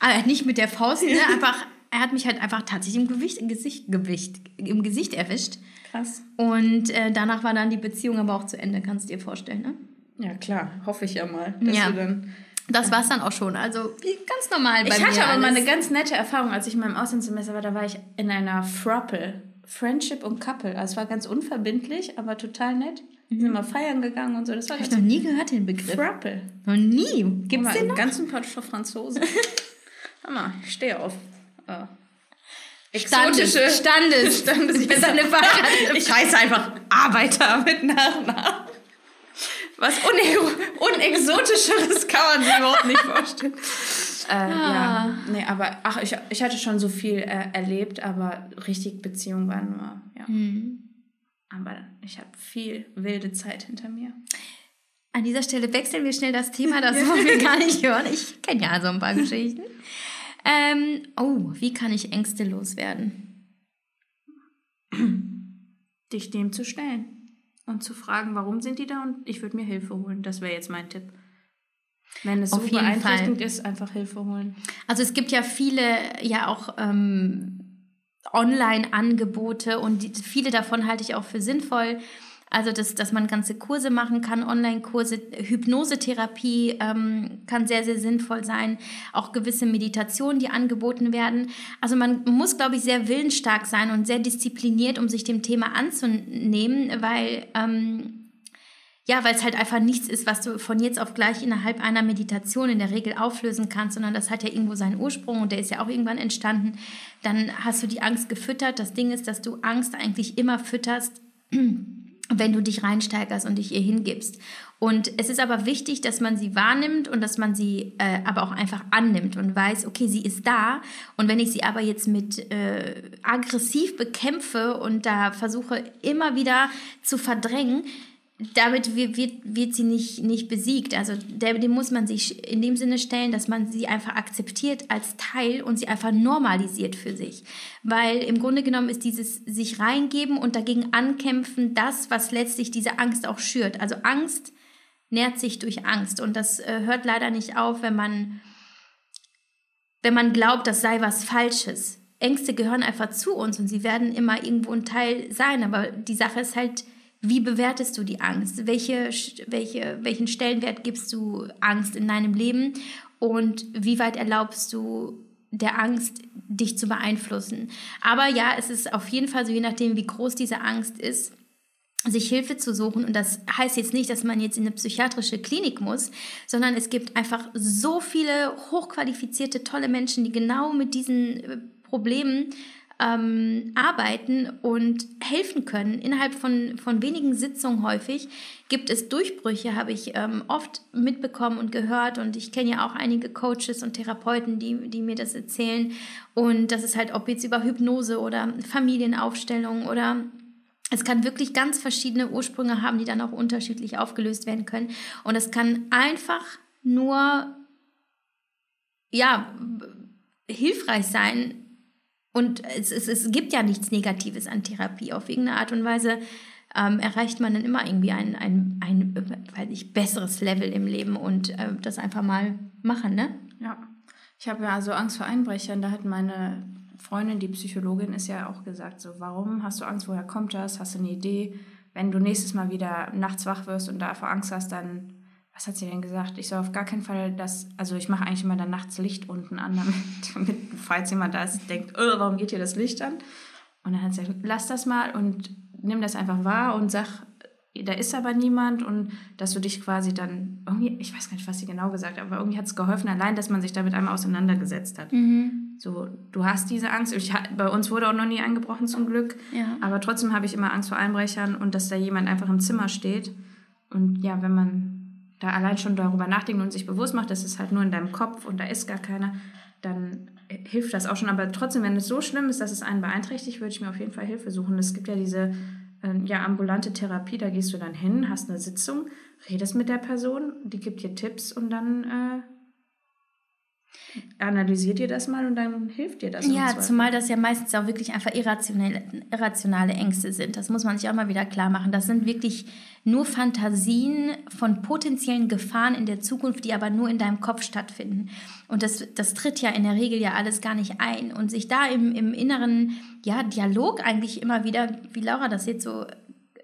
aber er nicht mit der Faust, ne, [LAUGHS] einfach, er hat mich halt einfach tatsächlich im Gewicht, im Gesicht, Gewicht, im Gesicht erwischt. Krass. Und äh, danach war dann die Beziehung aber auch zu Ende, kannst du dir vorstellen, ne? Ja, klar. Hoffe ich ja mal. Dass Ja. du dann Das war es dann auch schon. Also wie ganz normal bei ich hatte aber mal eine ganz nette Erfahrung, als ich in meinem Auslandssemester war. Da war ich in einer Frapple. Friendship und Couple. Also es war ganz unverbindlich, aber total nett. Wir sind mal feiern gegangen und so. Das war Hab ich ganz noch nie gehört, den Begriff. Frapple. Noch nie. Gibt's den noch? ganzen Pott für Franzosen. [LAUGHS] Hammer, ich stehe auf. Äh, Standes. exotische Standes. Standes. Du bist eine verheiratete [LAUGHS] Ich heiße einfach Arbeiter mit Nachnamen. Was une unexotischeres kann man sich überhaupt nicht vorstellen. Äh, Ah. Ja, nee, aber ach, ich, ich hatte schon so viel äh, erlebt, aber richtig Beziehung war nur, ja. Hm. Aber ich habe viel wilde Zeit hinter mir. An dieser Stelle wechseln wir schnell das Thema, das wollen wir [LAUGHS] gar nicht hören. Ich kenne ja so ein paar Geschichten. Ähm, oh, wie kann ich Ängste loswerden? [CLEARS THROAT] Dich dem zu stellen und zu fragen, warum sind die da und ich würde mir Hilfe holen. Das wäre jetzt mein Tipp. Wenn es so beeinträchtigend ist, einfach Hilfe holen. Also es gibt ja viele, ja auch ähm, Online-Angebote und die, viele davon halte ich auch für sinnvoll. Also, dass, dass man ganze Kurse machen kann, Online-Kurse, Hypnosetherapie ähm, kann sehr, sehr sinnvoll sein. Auch gewisse Meditationen, die angeboten werden. Also man muss, glaube ich, sehr willensstark sein und sehr diszipliniert, um sich dem Thema anzunehmen, weil ähm, ja, weil es halt einfach nichts ist, was du von jetzt auf gleich innerhalb einer Meditation in der Regel auflösen kannst, sondern das hat ja irgendwo seinen Ursprung und der ist ja auch irgendwann entstanden. Dann hast du die Angst gefüttert. Das Ding ist, dass du Angst eigentlich immer fütterst, wenn du dich reinsteigerst und dich ihr hingibst. Und es ist aber wichtig, dass man sie wahrnimmt und dass man sie äh, aber auch einfach annimmt und weiß, okay, sie ist da. Und wenn ich sie aber jetzt mit äh, aggressiv bekämpfe und da versuche immer wieder zu verdrängen, damit wird, wird, sie nicht, nicht besiegt. Also der, dem muss man sich in dem Sinne stellen, dass man sie einfach akzeptiert als Teil und sie einfach normalisiert für sich. Weil im Grunde genommen ist dieses sich reingeben und dagegen ankämpfen das, was letztlich diese Angst auch schürt. Also Angst nährt sich durch Angst und das äh, hört leider nicht auf, wenn man, wenn man glaubt, das sei was Falsches. Ängste gehören einfach zu uns und sie werden immer irgendwo ein Teil sein, aber die Sache ist halt, wie bewertest du die Angst? Welche, welche, welchen Stellenwert gibst du Angst in deinem Leben? Und wie weit erlaubst du der Angst, dich zu beeinflussen? Aber ja, es ist auf jeden Fall so, je nachdem, wie groß diese Angst ist, sich Hilfe zu suchen. Und das heißt jetzt nicht, dass man jetzt in eine psychiatrische Klinik muss, sondern es gibt einfach so viele hochqualifizierte, tolle Menschen, die genau mit diesen äh, Problemen ähm, arbeiten und helfen können. Innerhalb von, von wenigen Sitzungen häufig gibt es Durchbrüche, habe ich ähm, oft mitbekommen und gehört. Und ich kenne ja auch einige Coaches und Therapeuten, die, die mir das erzählen. Und das ist halt, ob jetzt über Hypnose oder Familienaufstellung oder es kann wirklich ganz verschiedene Ursprünge haben, die dann auch unterschiedlich aufgelöst werden können. Und es kann einfach nur, ja, hilfreich sein, und es, es, es gibt ja nichts Negatives an Therapie. Auf irgendeine Art und Weise ähm, erreicht man dann immer irgendwie ein, ein, ein weiß ich, besseres Level im Leben und äh, das einfach mal machen, ne? Ja. Ich habe ja also Angst vor Einbrechern. Da hat meine Freundin, die Psychologin, ist ja auch gesagt, so, warum hast du Angst, woher kommt das? Hast du eine Idee? Wenn du nächstes Mal wieder nachts wach wirst und davor Angst hast, dann was hat sie denn gesagt? Ich soll auf gar keinen Fall das, also ich mache eigentlich immer dann nachts Licht unten an, damit, [LAUGHS] damit falls jemand da ist, denkt, oh, warum geht hier das Licht an? Und dann hat sie gesagt, lass das mal und nimm das einfach wahr und sag, da ist aber niemand und dass du dich quasi dann irgendwie, ich weiß gar nicht, was sie genau gesagt hat, aber irgendwie hat es geholfen, allein, dass man sich damit einmal auseinandergesetzt hat. Mhm. So, du hast diese Angst. Ich, bei uns wurde auch noch nie eingebrochen zum Glück, Ja. aber trotzdem habe ich immer Angst vor Einbrechern und dass da jemand einfach im Zimmer steht. Und ja, wenn man da allein schon darüber nachdenkt und sich bewusst macht, das ist halt nur in deinem Kopf und da ist gar keiner, dann hilft das auch schon. Aber trotzdem, wenn es so schlimm ist, dass es einen beeinträchtigt, würde ich mir auf jeden Fall Hilfe suchen. Es gibt ja diese äh, ja, ambulante Therapie, da gehst du dann hin, hast eine Sitzung, redest mit der Person, die gibt dir Tipps und dann äh, analysiert ihr das mal und dann hilft dir das. Ja, zumal das ja meistens auch wirklich einfach irrationale, irrationale Ängste sind. Das muss man sich auch mal wieder klar machen. Das sind wirklich nur Fantasien von potenziellen Gefahren in der Zukunft, die aber nur in deinem Kopf stattfinden. Und das, das tritt ja in der Regel ja alles gar nicht ein. Und sich da im, im inneren ja, Dialog eigentlich immer wieder, wie Laura das jetzt so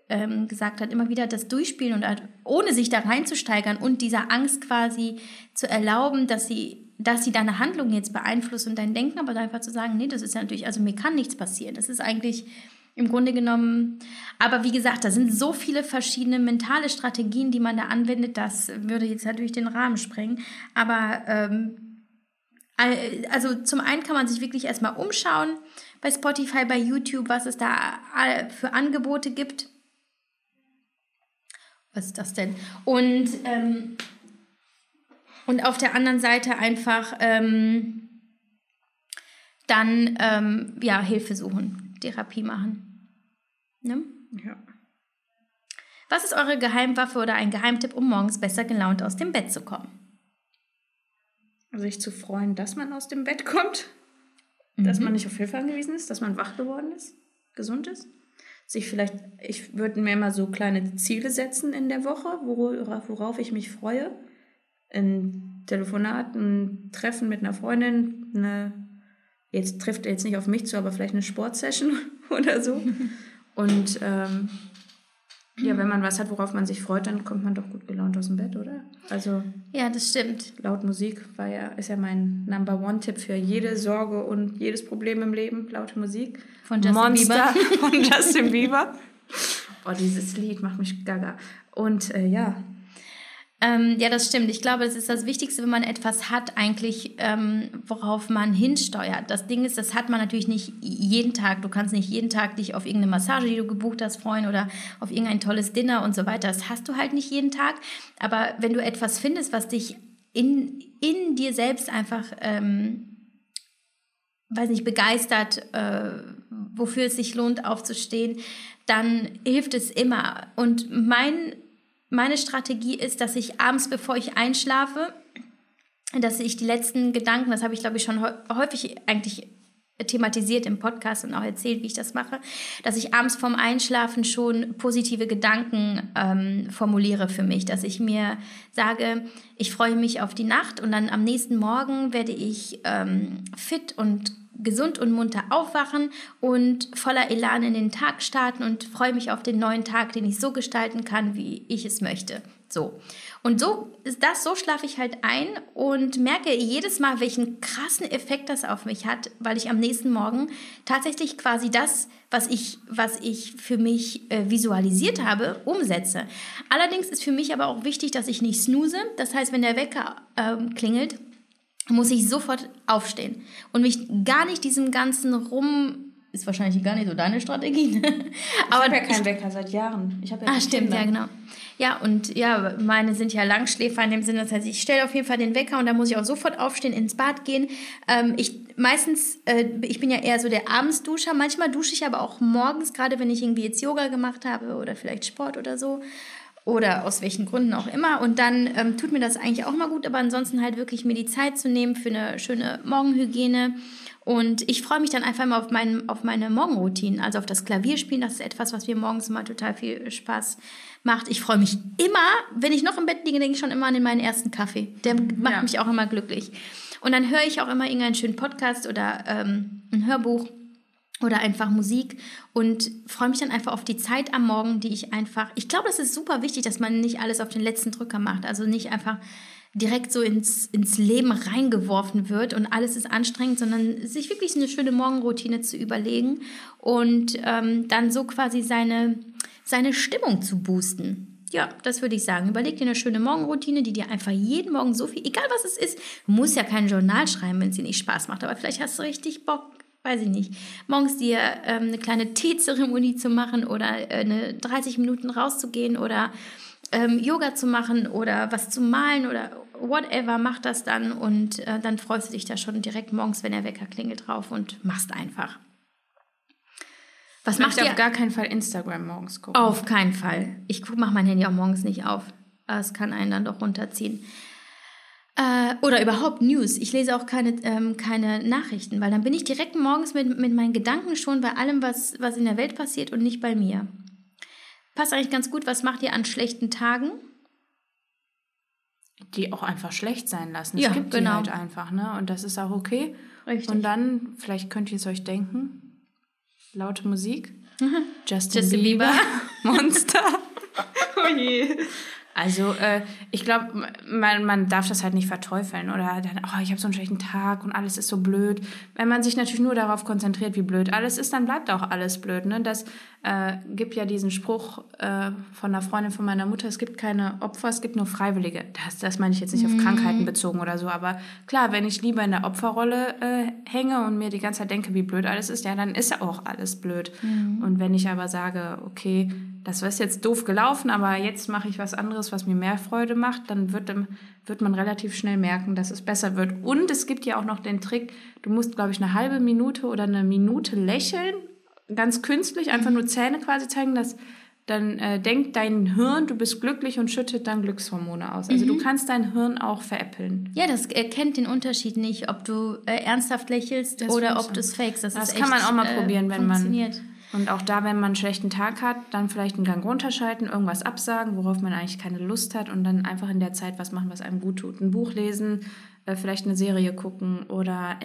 ähm, gesagt hat, immer wieder das Durchspielen und halt, ohne sich da reinzusteigern und dieser Angst quasi zu erlauben, dass sie, dass sie deine Handlung jetzt beeinflusst und dein Denken, aber einfach zu sagen, nee, das ist ja natürlich, also mir kann nichts passieren. Das ist eigentlich im Grunde genommen, aber wie gesagt, da sind so viele verschiedene mentale Strategien, die man da anwendet, das würde jetzt natürlich den Rahmen sprengen. Aber ähm, Al- Also zum einen kann man sich wirklich erstmal umschauen bei Spotify, bei YouTube, was es da für Angebote gibt. Was ist das denn? Und, ähm, und auf der anderen Seite einfach ähm, dann ähm, ja, Hilfe suchen, Therapie machen. Ne? Ja. Was ist eure Geheimwaffe oder ein Geheimtipp, um morgens besser gelaunt aus dem Bett zu kommen? Sich zu freuen, dass man aus dem Bett kommt, dass man nicht auf Hilfe angewiesen ist, dass man wach geworden ist, gesund ist. Sich vielleicht, ich würde mir immer so kleine Ziele setzen in der Woche, worauf ich mich freue. Ein Telefonat, ein Treffen mit einer Freundin, eine, jetzt trifft er jetzt nicht auf mich zu, aber vielleicht eine Sportsession [LAUGHS] oder so. Und ähm, ja, wenn man was hat, worauf man sich freut, dann kommt man doch gut gelaunt aus dem Bett, oder? Also Ja, das stimmt. laut Musik war ja, ist ja mein Number One-Tipp für jede Sorge und jedes Problem im Leben, laute Musik. Von Justin Monster Bieber. [LAUGHS] von Justin [LAUGHS] Bieber. Oh, dieses Lied macht mich gaga. Und äh, ja, Ähm, ja, das stimmt. Ich glaube, das ist das Wichtigste, wenn man etwas hat, eigentlich, ähm, worauf man hinsteuert. Das Ding ist, das hat man natürlich nicht jeden Tag. Du kannst nicht jeden Tag dich auf irgendeine Massage, die du gebucht hast, freuen oder auf irgendein tolles Dinner und so weiter. Das hast du halt nicht jeden Tag. Aber wenn du etwas findest, was dich in, in dir selbst einfach, ähm, weiß nicht, begeistert, äh, wofür es sich lohnt, aufzustehen, dann hilft es immer. Und mein meine Strategie ist, dass ich abends, bevor ich einschlafe, dass ich die letzten Gedanken, das habe ich glaube ich schon häufig eigentlich thematisiert im Podcast und auch erzählt, wie ich das mache, dass ich abends vorm Einschlafen schon positive Gedanken ähm, formuliere für mich, dass ich mir sage, ich freue mich auf die Nacht und dann am nächsten Morgen werde ich ähm, fit und gesund und munter aufwachen und voller Elan in den Tag starten und freue mich auf den neuen Tag, den ich so gestalten kann, wie ich es möchte. So. Und so ist das, so schlafe ich halt ein und merke jedes Mal, welchen krassen Effekt das auf mich hat, weil ich am nächsten Morgen tatsächlich quasi das, was ich, was ich für mich äh, visualisiert habe, umsetze. Allerdings ist für mich aber auch wichtig, dass ich nicht snooze. Das heißt, wenn der Wecker ähm, klingelt, muss ich sofort aufstehen und mich gar nicht diesem ganzen rum ist wahrscheinlich gar nicht so deine Strategie. Ne? aber ich habe ja keinen Wecker seit Jahren. Ich habe ja Ah, stimmt, Kinder. ja, genau. Ja, und ja, meine sind ja Langschläfer in dem Sinne, das heißt, ich stelle auf jeden Fall den Wecker und dann muss ich auch sofort aufstehen, ins Bad gehen. Ähm, ich meistens, äh, ich bin ja eher so der Abendsduscher, manchmal dusche ich aber auch morgens, gerade wenn ich irgendwie jetzt Yoga gemacht habe oder vielleicht Sport oder so. Oder aus welchen Gründen auch immer. Und dann ähm, tut mir das eigentlich auch mal gut, aber ansonsten halt wirklich mir die Zeit zu nehmen für eine schöne Morgenhygiene. Und ich freue mich dann einfach immer auf, mein, auf meine Morgenroutinen, also auf das Klavierspielen. Das ist etwas, was mir morgens immer total viel Spaß macht. Ich freue mich immer, wenn ich noch im Bett liege, denke ich schon immer an meinen ersten Kaffee. Der macht Ja. mich auch immer glücklich. Und dann höre ich auch immer irgendeinen schönen Podcast oder ähm, ein Hörbuch oder einfach Musik und freue mich dann einfach auf die Zeit am Morgen, die ich einfach. Ich glaube, das ist super wichtig, dass man nicht alles auf den letzten Drücker macht. Also nicht einfach direkt so ins, ins Leben reingeworfen wird und alles ist anstrengend, sondern sich wirklich eine schöne Morgenroutine zu überlegen und ähm, dann so quasi seine, seine Stimmung zu boosten. Ja, das würde ich sagen. Überleg dir eine schöne Morgenroutine, die dir einfach jeden Morgen so viel, egal was es ist, du musst ja kein Journal schreiben, wenn es dir nicht Spaß macht, aber vielleicht hast du richtig Bock, weiß ich nicht, morgens dir ähm, eine kleine Teezeremonie zu machen oder äh, eine 30 Minuten rauszugehen oder ähm, Yoga zu machen oder was zu malen oder whatever, mach das dann und äh, dann freust du dich da schon direkt morgens, wenn der Wecker klingelt drauf und machst einfach. Was Ich macht ihr? auf gar keinen Fall Instagram morgens gucken. Auf keinen Fall. Ich mache mein Handy auch morgens nicht auf. Es kann einen dann doch runterziehen. Äh, oder überhaupt News. Ich lese auch keine, ähm, keine Nachrichten, weil dann bin ich direkt morgens mit, mit meinen Gedanken schon bei allem, was, was in der Welt passiert und nicht bei mir. Passt eigentlich ganz gut. Was macht ihr an schlechten Tagen? Die auch einfach schlecht sein lassen. Ja, es gibt genau. die halt einfach, ne? Und das ist auch okay. Richtig. Und dann, vielleicht könnt ihr es euch denken, laute Musik. Justin, Justin Bieber. Bieber. [LAUGHS] Monster. [LAUGHS] oh je. Also, äh, ich glaube, man, man darf das halt nicht verteufeln oder dann, oh, ich habe so einen schlechten Tag und alles ist so blöd. Wenn man sich natürlich nur darauf konzentriert, wie blöd alles ist, dann bleibt auch alles blöd. Ne? Das äh, gibt ja diesen Spruch äh, von einer Freundin von meiner Mutter, es gibt keine Opfer, es gibt nur Freiwillige. Das, das meine ich jetzt nicht auf Krankheiten bezogen oder so, aber klar, wenn ich lieber in der Opferrolle äh, hänge und mir die ganze Zeit denke, wie blöd alles ist, ja, dann ist ja auch alles blöd. Und wenn ich aber sage, okay, das ist jetzt doof gelaufen, aber jetzt mache ich was anderes, was mir mehr Freude macht, dann wird, wird man relativ schnell merken, dass es besser wird. Und es gibt ja auch noch den Trick, du musst, glaube ich, eine halbe Minute oder eine Minute lächeln, ganz künstlich, einfach nur Zähne quasi zeigen, dass dann äh, denkt dein Hirn, du bist glücklich und schüttet dann Glückshormone aus. Also du kannst dein Hirn auch veräppeln. Ja, das erkennt den Unterschied nicht, ob du äh, ernsthaft lächelst Das oder ob du es fakest. Das, Das kann man auch mal äh, probieren, wenn man-. Und auch da, wenn man einen schlechten Tag hat, dann vielleicht einen Gang runterschalten, irgendwas absagen, worauf man eigentlich keine Lust hat und dann einfach in der Zeit was machen, was einem gut tut. Ein Buch lesen, äh, vielleicht eine Serie gucken oder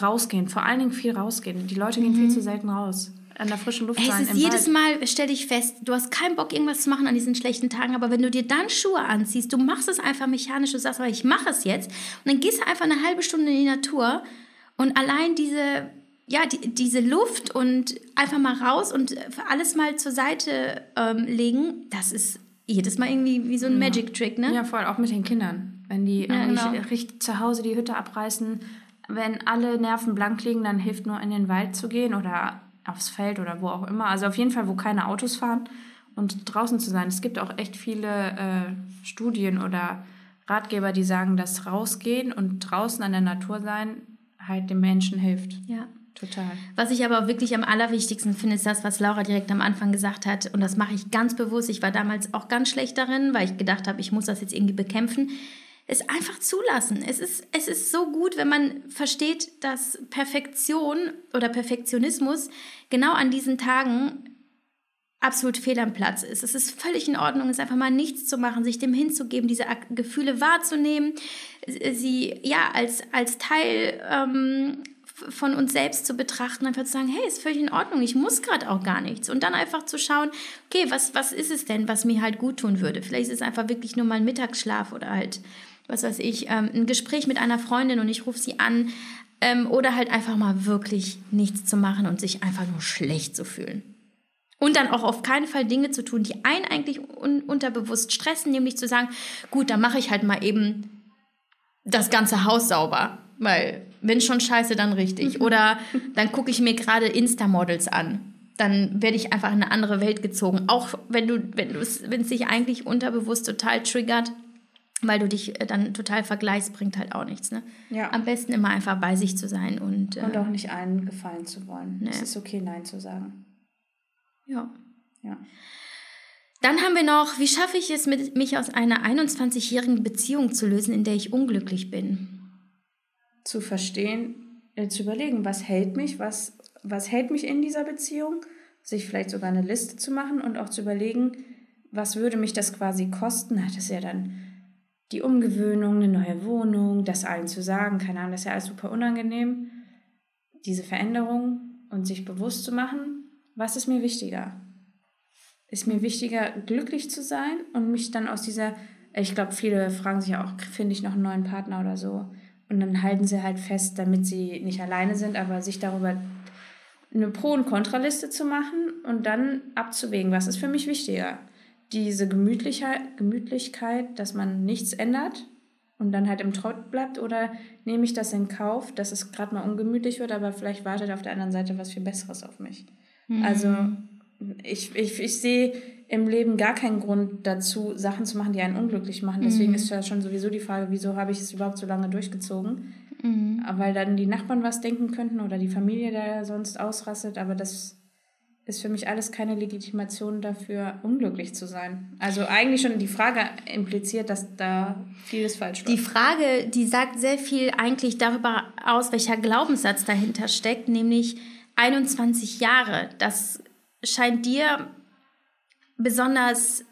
rausgehen. Vor allen Dingen viel rausgehen. Die Leute gehen mhm. viel zu selten raus an der frischen Luft sein. Es ist jedes Wald. Mal, stell dich fest, du hast keinen Bock, irgendwas zu machen an diesen schlechten Tagen, aber wenn du dir dann Schuhe anziehst, du machst es einfach mechanisch, du sagst, aber ich mache es jetzt, und dann gehst du einfach eine halbe Stunde in die Natur und allein diese, ja, die, diese Luft und einfach mal raus und alles mal zur Seite ähm, legen, das ist jedes Mal irgendwie wie so ein ja. Magic-Trick, ne? Ja, vor allem auch mit den Kindern. Wenn die ja, genau. richtig zu Hause die Hütte abreißen, wenn alle Nerven blank liegen, dann hilft nur in den Wald zu gehen oder aufs Feld oder wo auch immer. Also auf jeden Fall, wo keine Autos fahren und draußen zu sein. Es gibt auch echt viele äh, Studien oder Ratgeber, die sagen, dass rausgehen und draußen an der Natur sein halt dem Menschen hilft. Ja. Total. Was ich aber wirklich am allerwichtigsten finde, ist das, was Laura direkt am Anfang gesagt hat. Und das mache ich ganz bewusst. Ich war damals auch ganz schlecht darin, weil ich gedacht habe, ich muss das jetzt irgendwie bekämpfen es einfach zulassen. Es ist, es ist so gut, wenn man versteht, dass Perfektion oder Perfektionismus genau an diesen Tagen absolut fehl am Platz ist. Es ist völlig in Ordnung, es einfach mal nichts zu machen, sich dem hinzugeben, diese Gefühle wahrzunehmen, sie ja als, als Teil ähm, von uns selbst zu betrachten, einfach zu sagen, hey, ist völlig in Ordnung, ich muss gerade auch gar nichts. Und dann einfach zu schauen, okay, was, was ist es denn, was mir halt gut tun würde? Vielleicht ist es einfach wirklich nur mal ein Mittagsschlaf oder halt was weiß ich, ähm, ein Gespräch mit einer Freundin und ich rufe sie an. Ähm, oder halt einfach mal wirklich nichts zu machen und sich einfach nur schlecht zu fühlen. Und dann auch auf keinen Fall Dinge zu tun, die einen eigentlich un unterbewusst stressen, nämlich zu sagen, gut, dann mache ich halt mal eben das ganze Haus sauber, weil wenn schon scheiße, dann richtig. Oder dann gucke ich mir gerade Insta-Models an. Dann werde ich einfach in eine andere Welt gezogen. Auch wenn du, wenn du wenn es sich eigentlich unterbewusst total triggert, weil du dich äh, dann total vergleichst, bringt halt auch nichts. Ne? Ja. Am besten immer einfach bei sich zu sein und, äh, und auch nicht allen gefallen zu wollen. Nee. Es ist okay, Nein zu sagen. Ja. ja. Dann haben wir noch, wie schaffe ich es, mit, mich aus einer 21-jährigen Beziehung zu lösen, in der ich unglücklich bin? Zu verstehen, äh, zu überlegen, was hält mich, was, was hält mich in dieser Beziehung, sich vielleicht sogar eine Liste zu machen und auch zu überlegen, was würde mich das quasi kosten? Das ist ja dann die Umgewöhnung, eine neue Wohnung, das allen zu sagen, keine Ahnung, das ist ja alles super unangenehm. Diese Veränderung und sich bewusst zu machen, was ist mir wichtiger? Ist mir wichtiger, glücklich zu sein und mich dann aus dieser, ich glaube, viele fragen sich ja auch, finde ich noch einen neuen Partner oder so. Und dann halten sie halt fest, damit sie nicht alleine sind, aber sich darüber eine Pro- und Kontraliste zu machen und dann abzuwägen, was ist für mich wichtiger diese Gemütlichkeit, Gemütlichkeit, dass man nichts ändert und dann halt im Trott bleibt? Oder nehme ich das in Kauf, dass es gerade mal ungemütlich wird, aber vielleicht wartet auf der anderen Seite was viel Besseres auf mich? Mhm. Also ich, ich, ich sehe im Leben gar keinen Grund dazu, Sachen zu machen, die einen unglücklich machen. Deswegen mhm. ist ja schon sowieso die Frage, wieso habe ich es überhaupt so lange durchgezogen? Mhm. Weil dann die Nachbarn was denken könnten oder die Familie da sonst ausrastet, aber das ist für mich alles keine Legitimation dafür, unglücklich zu sein. Also eigentlich schon die Frage impliziert, dass da vieles falsch war. Die Frage, die sagt sehr viel eigentlich darüber aus, welcher Glaubenssatz dahinter steckt, nämlich 21 Jahre. Das scheint dir besonders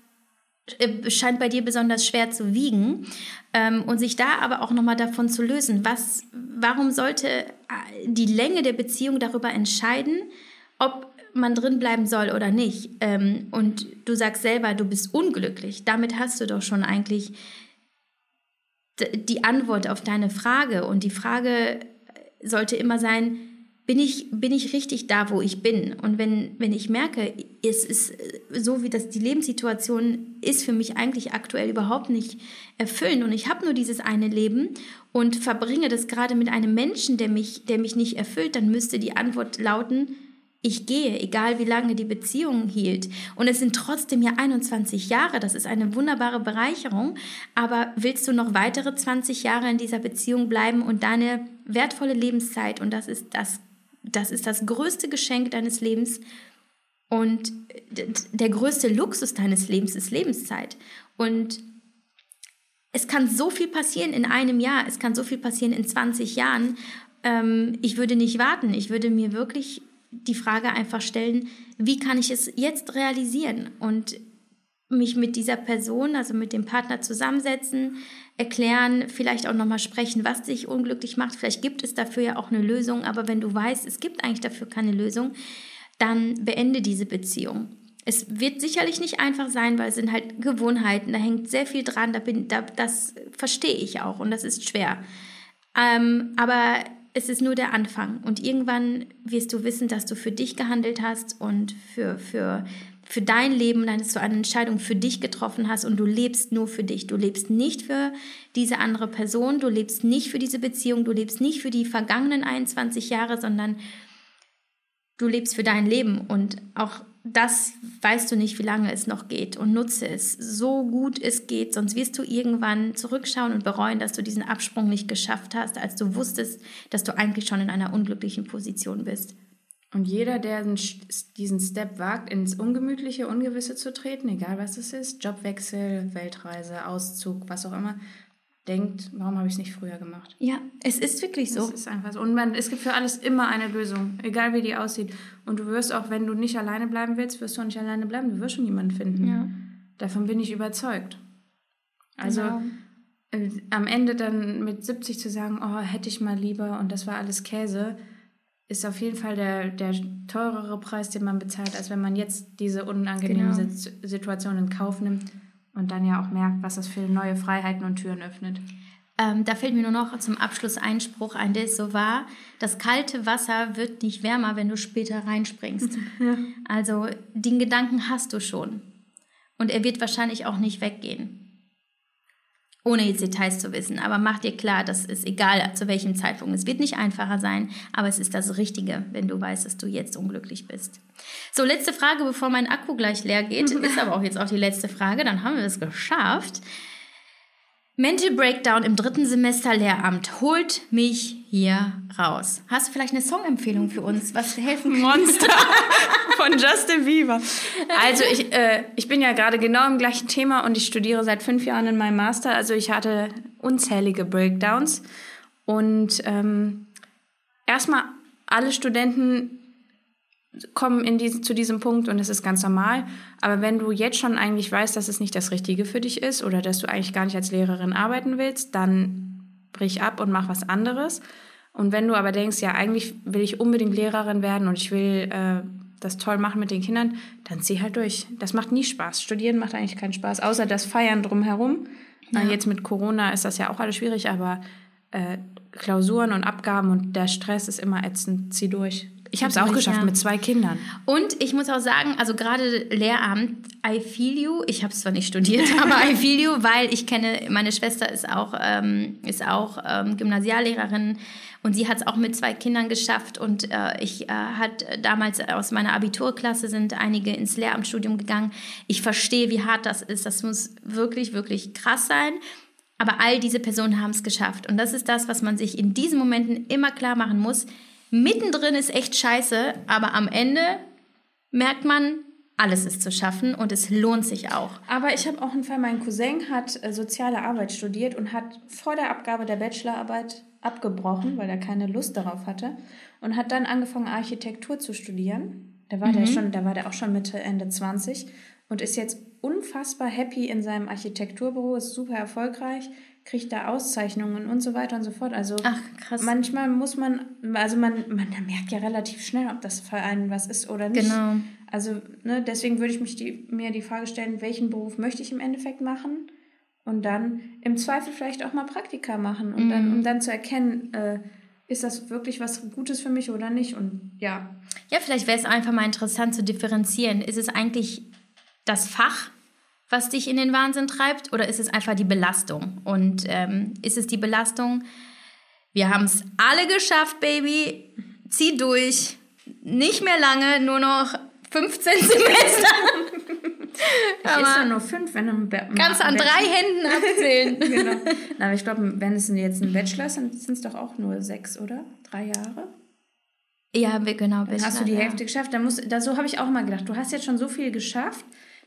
äh, scheint bei dir besonders schwer zu wiegen ähm, und sich da aber auch nochmal davon zu lösen. Was, warum sollte äh, die Länge der Beziehung darüber entscheiden, ob man drin bleiben soll oder nicht. Ähm, und du sagst selber, du bist unglücklich. Damit hast du doch schon eigentlich die Antwort auf deine Frage. Und die Frage sollte immer sein, bin ich, bin ich richtig da, wo ich bin? Und wenn, wenn ich merke, es ist so, wie das die Lebenssituation ist für mich eigentlich aktuell überhaupt nicht erfüllend und ich habe nur dieses eine Leben und verbringe das gerade mit einem Menschen, der mich, der mich nicht erfüllt, dann müsste die Antwort lauten, ich gehe, egal wie lange die Beziehung hielt. Und es sind trotzdem ja 21 Jahre, das ist eine wunderbare Bereicherung. Aber willst du noch weitere 20 Jahre in dieser Beziehung bleiben und deine wertvolle Lebenszeit, und das ist das, das ist das größte Geschenk deines Lebens und der größte Luxus deines Lebens ist Lebenszeit. Und es kann so viel passieren in einem Jahr, es kann so viel passieren in 20 Jahren. Ähm, ich würde nicht warten, ich würde mir wirklich die Frage einfach stellen, wie kann ich es jetzt realisieren? Und mich mit dieser Person, also mit dem Partner zusammensetzen, erklären, vielleicht auch nochmal sprechen, was dich unglücklich macht. Vielleicht gibt es dafür ja auch eine Lösung, aber wenn du weißt, es gibt eigentlich dafür keine Lösung, dann beende diese Beziehung. Es wird sicherlich nicht einfach sein, weil es sind halt Gewohnheiten, da hängt sehr viel dran, da bin, da, das verstehe ich auch und das ist schwer. Ähm, aber es ist nur der Anfang und irgendwann wirst du wissen, dass du für dich gehandelt hast und für, für, für dein Leben, dass du eine Entscheidung für dich getroffen hast und du lebst nur für dich. Du lebst nicht für diese andere Person, du lebst nicht für diese Beziehung, du lebst nicht für die vergangenen 21 Jahre, sondern du lebst für dein Leben und auch das weißt du nicht, wie lange es noch geht und nutze es so gut es geht, sonst wirst du irgendwann zurückschauen und bereuen, dass du diesen Absprung nicht geschafft hast, als du wusstest, dass du eigentlich schon in einer unglücklichen Position bist. Und jeder, der diesen Step wagt, ins Ungemütliche, Ungewisse zu treten, egal was es ist, Jobwechsel, Weltreise, Auszug, was auch immer, denkt, warum habe ich es nicht früher gemacht? Ja, es ist wirklich so. Es ist einfach so. Und man, es gibt für alles immer eine Lösung, egal wie die aussieht. Und du wirst auch, wenn du nicht alleine bleiben willst, wirst du auch nicht alleine bleiben. Du wirst schon jemanden finden. Ja. Davon bin ich überzeugt. Also genau. äh, am Ende dann mit 70 zu sagen, oh, hätte ich mal lieber und das war alles Käse, ist auf jeden Fall der, der teurere Preis, den man bezahlt, als wenn man jetzt diese unangenehme genau. Situation in Kauf nimmt und dann ja auch merkt, was das für neue Freiheiten und Türen öffnet. Ähm, da fällt mir nur noch zum Abschluss ein Spruch ein, der ist so wahr. Das kalte Wasser wird nicht wärmer, wenn du später reinspringst. [LAUGHS] Ja. Also den Gedanken hast du schon. Und er wird wahrscheinlich auch nicht weggehen ohne jetzt Details zu wissen. Aber mach dir klar, das ist egal zu welchem Zeitpunkt. Es wird nicht einfacher sein, aber es ist das Richtige, wenn du weißt, dass du jetzt unglücklich bist. So, letzte Frage, bevor mein Akku gleich leer geht, [LAUGHS] ist aber auch jetzt auch die letzte Frage. Dann haben wir es geschafft. Mental Breakdown im dritten Semester Lehramt holt mich hier raus. Hast du vielleicht eine Songempfehlung für uns, was helfen? Monster [LAUGHS] von Justin Bieber. Also ich, äh, ich bin ja gerade genau im gleichen Thema und ich studiere seit fünf Jahren in meinem Master. Also ich hatte unzählige Breakdowns und ähm, erstmal alle Studenten kommen in diesen, zu diesem Punkt und es ist ganz normal. Aber wenn du jetzt schon eigentlich weißt, dass es nicht das Richtige für dich ist oder dass du eigentlich gar nicht als Lehrerin arbeiten willst, dann brich ab und mach was anderes. Und wenn du aber denkst, ja, eigentlich will ich unbedingt Lehrerin werden und ich will äh, das toll machen mit den Kindern, dann zieh halt durch. Das macht nie Spaß. Studieren macht eigentlich keinen Spaß, außer das Feiern drumherum. Ja. Jetzt mit Corona ist das ja auch alles schwierig, aber äh, Klausuren und Abgaben und der Stress ist immer ätzend. Zieh durch. Ich habe es auch geschafft ja. mit zwei Kindern. Und ich muss auch sagen, also gerade Lehramt, I feel you. Ich habe es zwar nicht studiert, [LAUGHS] aber I feel you, weil ich kenne, meine Schwester ist auch, ähm, ist auch ähm, Gymnasiallehrerin und sie hat es auch mit zwei Kindern geschafft. Und äh, ich äh, hat damals aus meiner Abiturklasse sind einige ins Lehramtsstudium gegangen. Ich verstehe, wie hart das ist. Das muss wirklich, wirklich krass sein. Aber all diese Personen haben es geschafft. Und das ist das, was man sich in diesen Momenten immer klar machen muss mittendrin ist echt scheiße, aber am Ende merkt man, alles ist zu schaffen und es lohnt sich auch. Aber ich habe auch einen Fall, mein Cousin hat äh, soziale Arbeit studiert und hat vor der Abgabe der Bachelorarbeit abgebrochen, weil er keine Lust darauf hatte und hat dann angefangen Architektur zu studieren. Da war mhm. der schon, da war der auch schon Mitte Ende 20 und ist jetzt unfassbar happy in seinem Architekturbüro, ist super erfolgreich, kriegt da Auszeichnungen und so weiter und so fort. Also Ach, krass. manchmal muss man, also man, man merkt ja relativ schnell, ob das für einen was ist oder nicht. Genau. Also ne, deswegen würde ich mich die, mir die Frage stellen, welchen Beruf möchte ich im Endeffekt machen? Und dann im Zweifel vielleicht auch mal Praktika machen und mhm. dann, um dann zu erkennen, äh, ist das wirklich was Gutes für mich oder nicht? Und ja. Ja, vielleicht wäre es einfach mal interessant zu differenzieren. Ist es eigentlich das Fach, was dich in den Wahnsinn treibt, oder ist es einfach die Belastung? Und ähm, ist es die Belastung? Wir haben es alle geschafft, Baby. Zieh durch. Nicht mehr lange, nur noch 15 Semester. [LAUGHS] Ich ist ja nur fünf, wenn du Kannst an drei Händen abzählen. [LAUGHS] genau. Aber ich glaube, wenn es jetzt ein Bachelor ist, dann sind es doch auch nur sechs, oder? Drei Jahre? Ja, genau. Dann hast du die Hälfte geschafft. Dann musst, da, so habe ich auch mal gedacht. Du hast jetzt schon so viel geschafft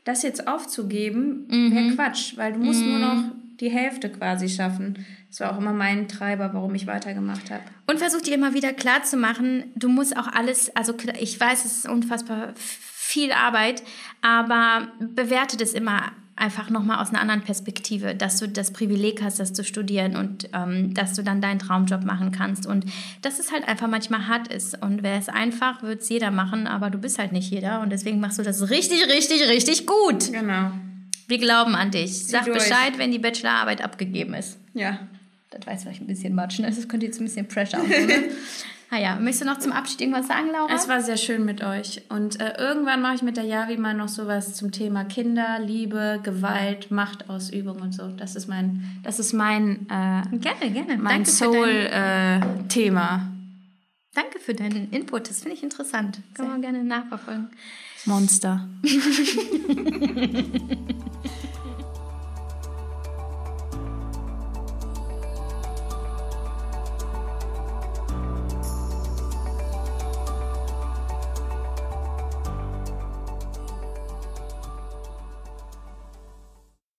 das jetzt aufzugeben, mhm. wäre Quatsch, weil du musst mhm. nur noch die Hälfte quasi schaffen. Das war auch immer mein Treiber, warum ich weitergemacht habe. Und versuch dir immer wieder klar zu machen, du musst auch alles, also ich weiß, es ist unfassbar viel Arbeit, aber bewerte das immer einfach nochmal aus einer anderen Perspektive, dass du das Privileg hast, das zu studieren und ähm, dass du dann deinen Traumjob machen kannst und dass es halt einfach manchmal hart ist und wäre es einfach, würde es jeder machen, aber du bist halt nicht jeder und deswegen machst du das richtig, richtig, richtig gut. Genau. Wir glauben an dich. Sag. Bescheid, wenn die Bachelorarbeit abgegeben ist. Ja. Das weiß vielleicht ein bisschen matschen, das könnte jetzt ein bisschen Pressure und [LAUGHS] ne? Naja, möchtest du noch zum Abschied irgendwas sagen, Laura? Es war sehr schön mit euch. Und äh, irgendwann mache ich mit der Javi mal noch sowas zum Thema Kinder, Liebe, Gewalt, Machtausübung und so. Das ist mein, das ist mein, äh, gerne, gerne. mein Soul-Thema. danke für deinen Input, das finde ich interessant. Kann man gerne nachverfolgen. Monster. [LAUGHS]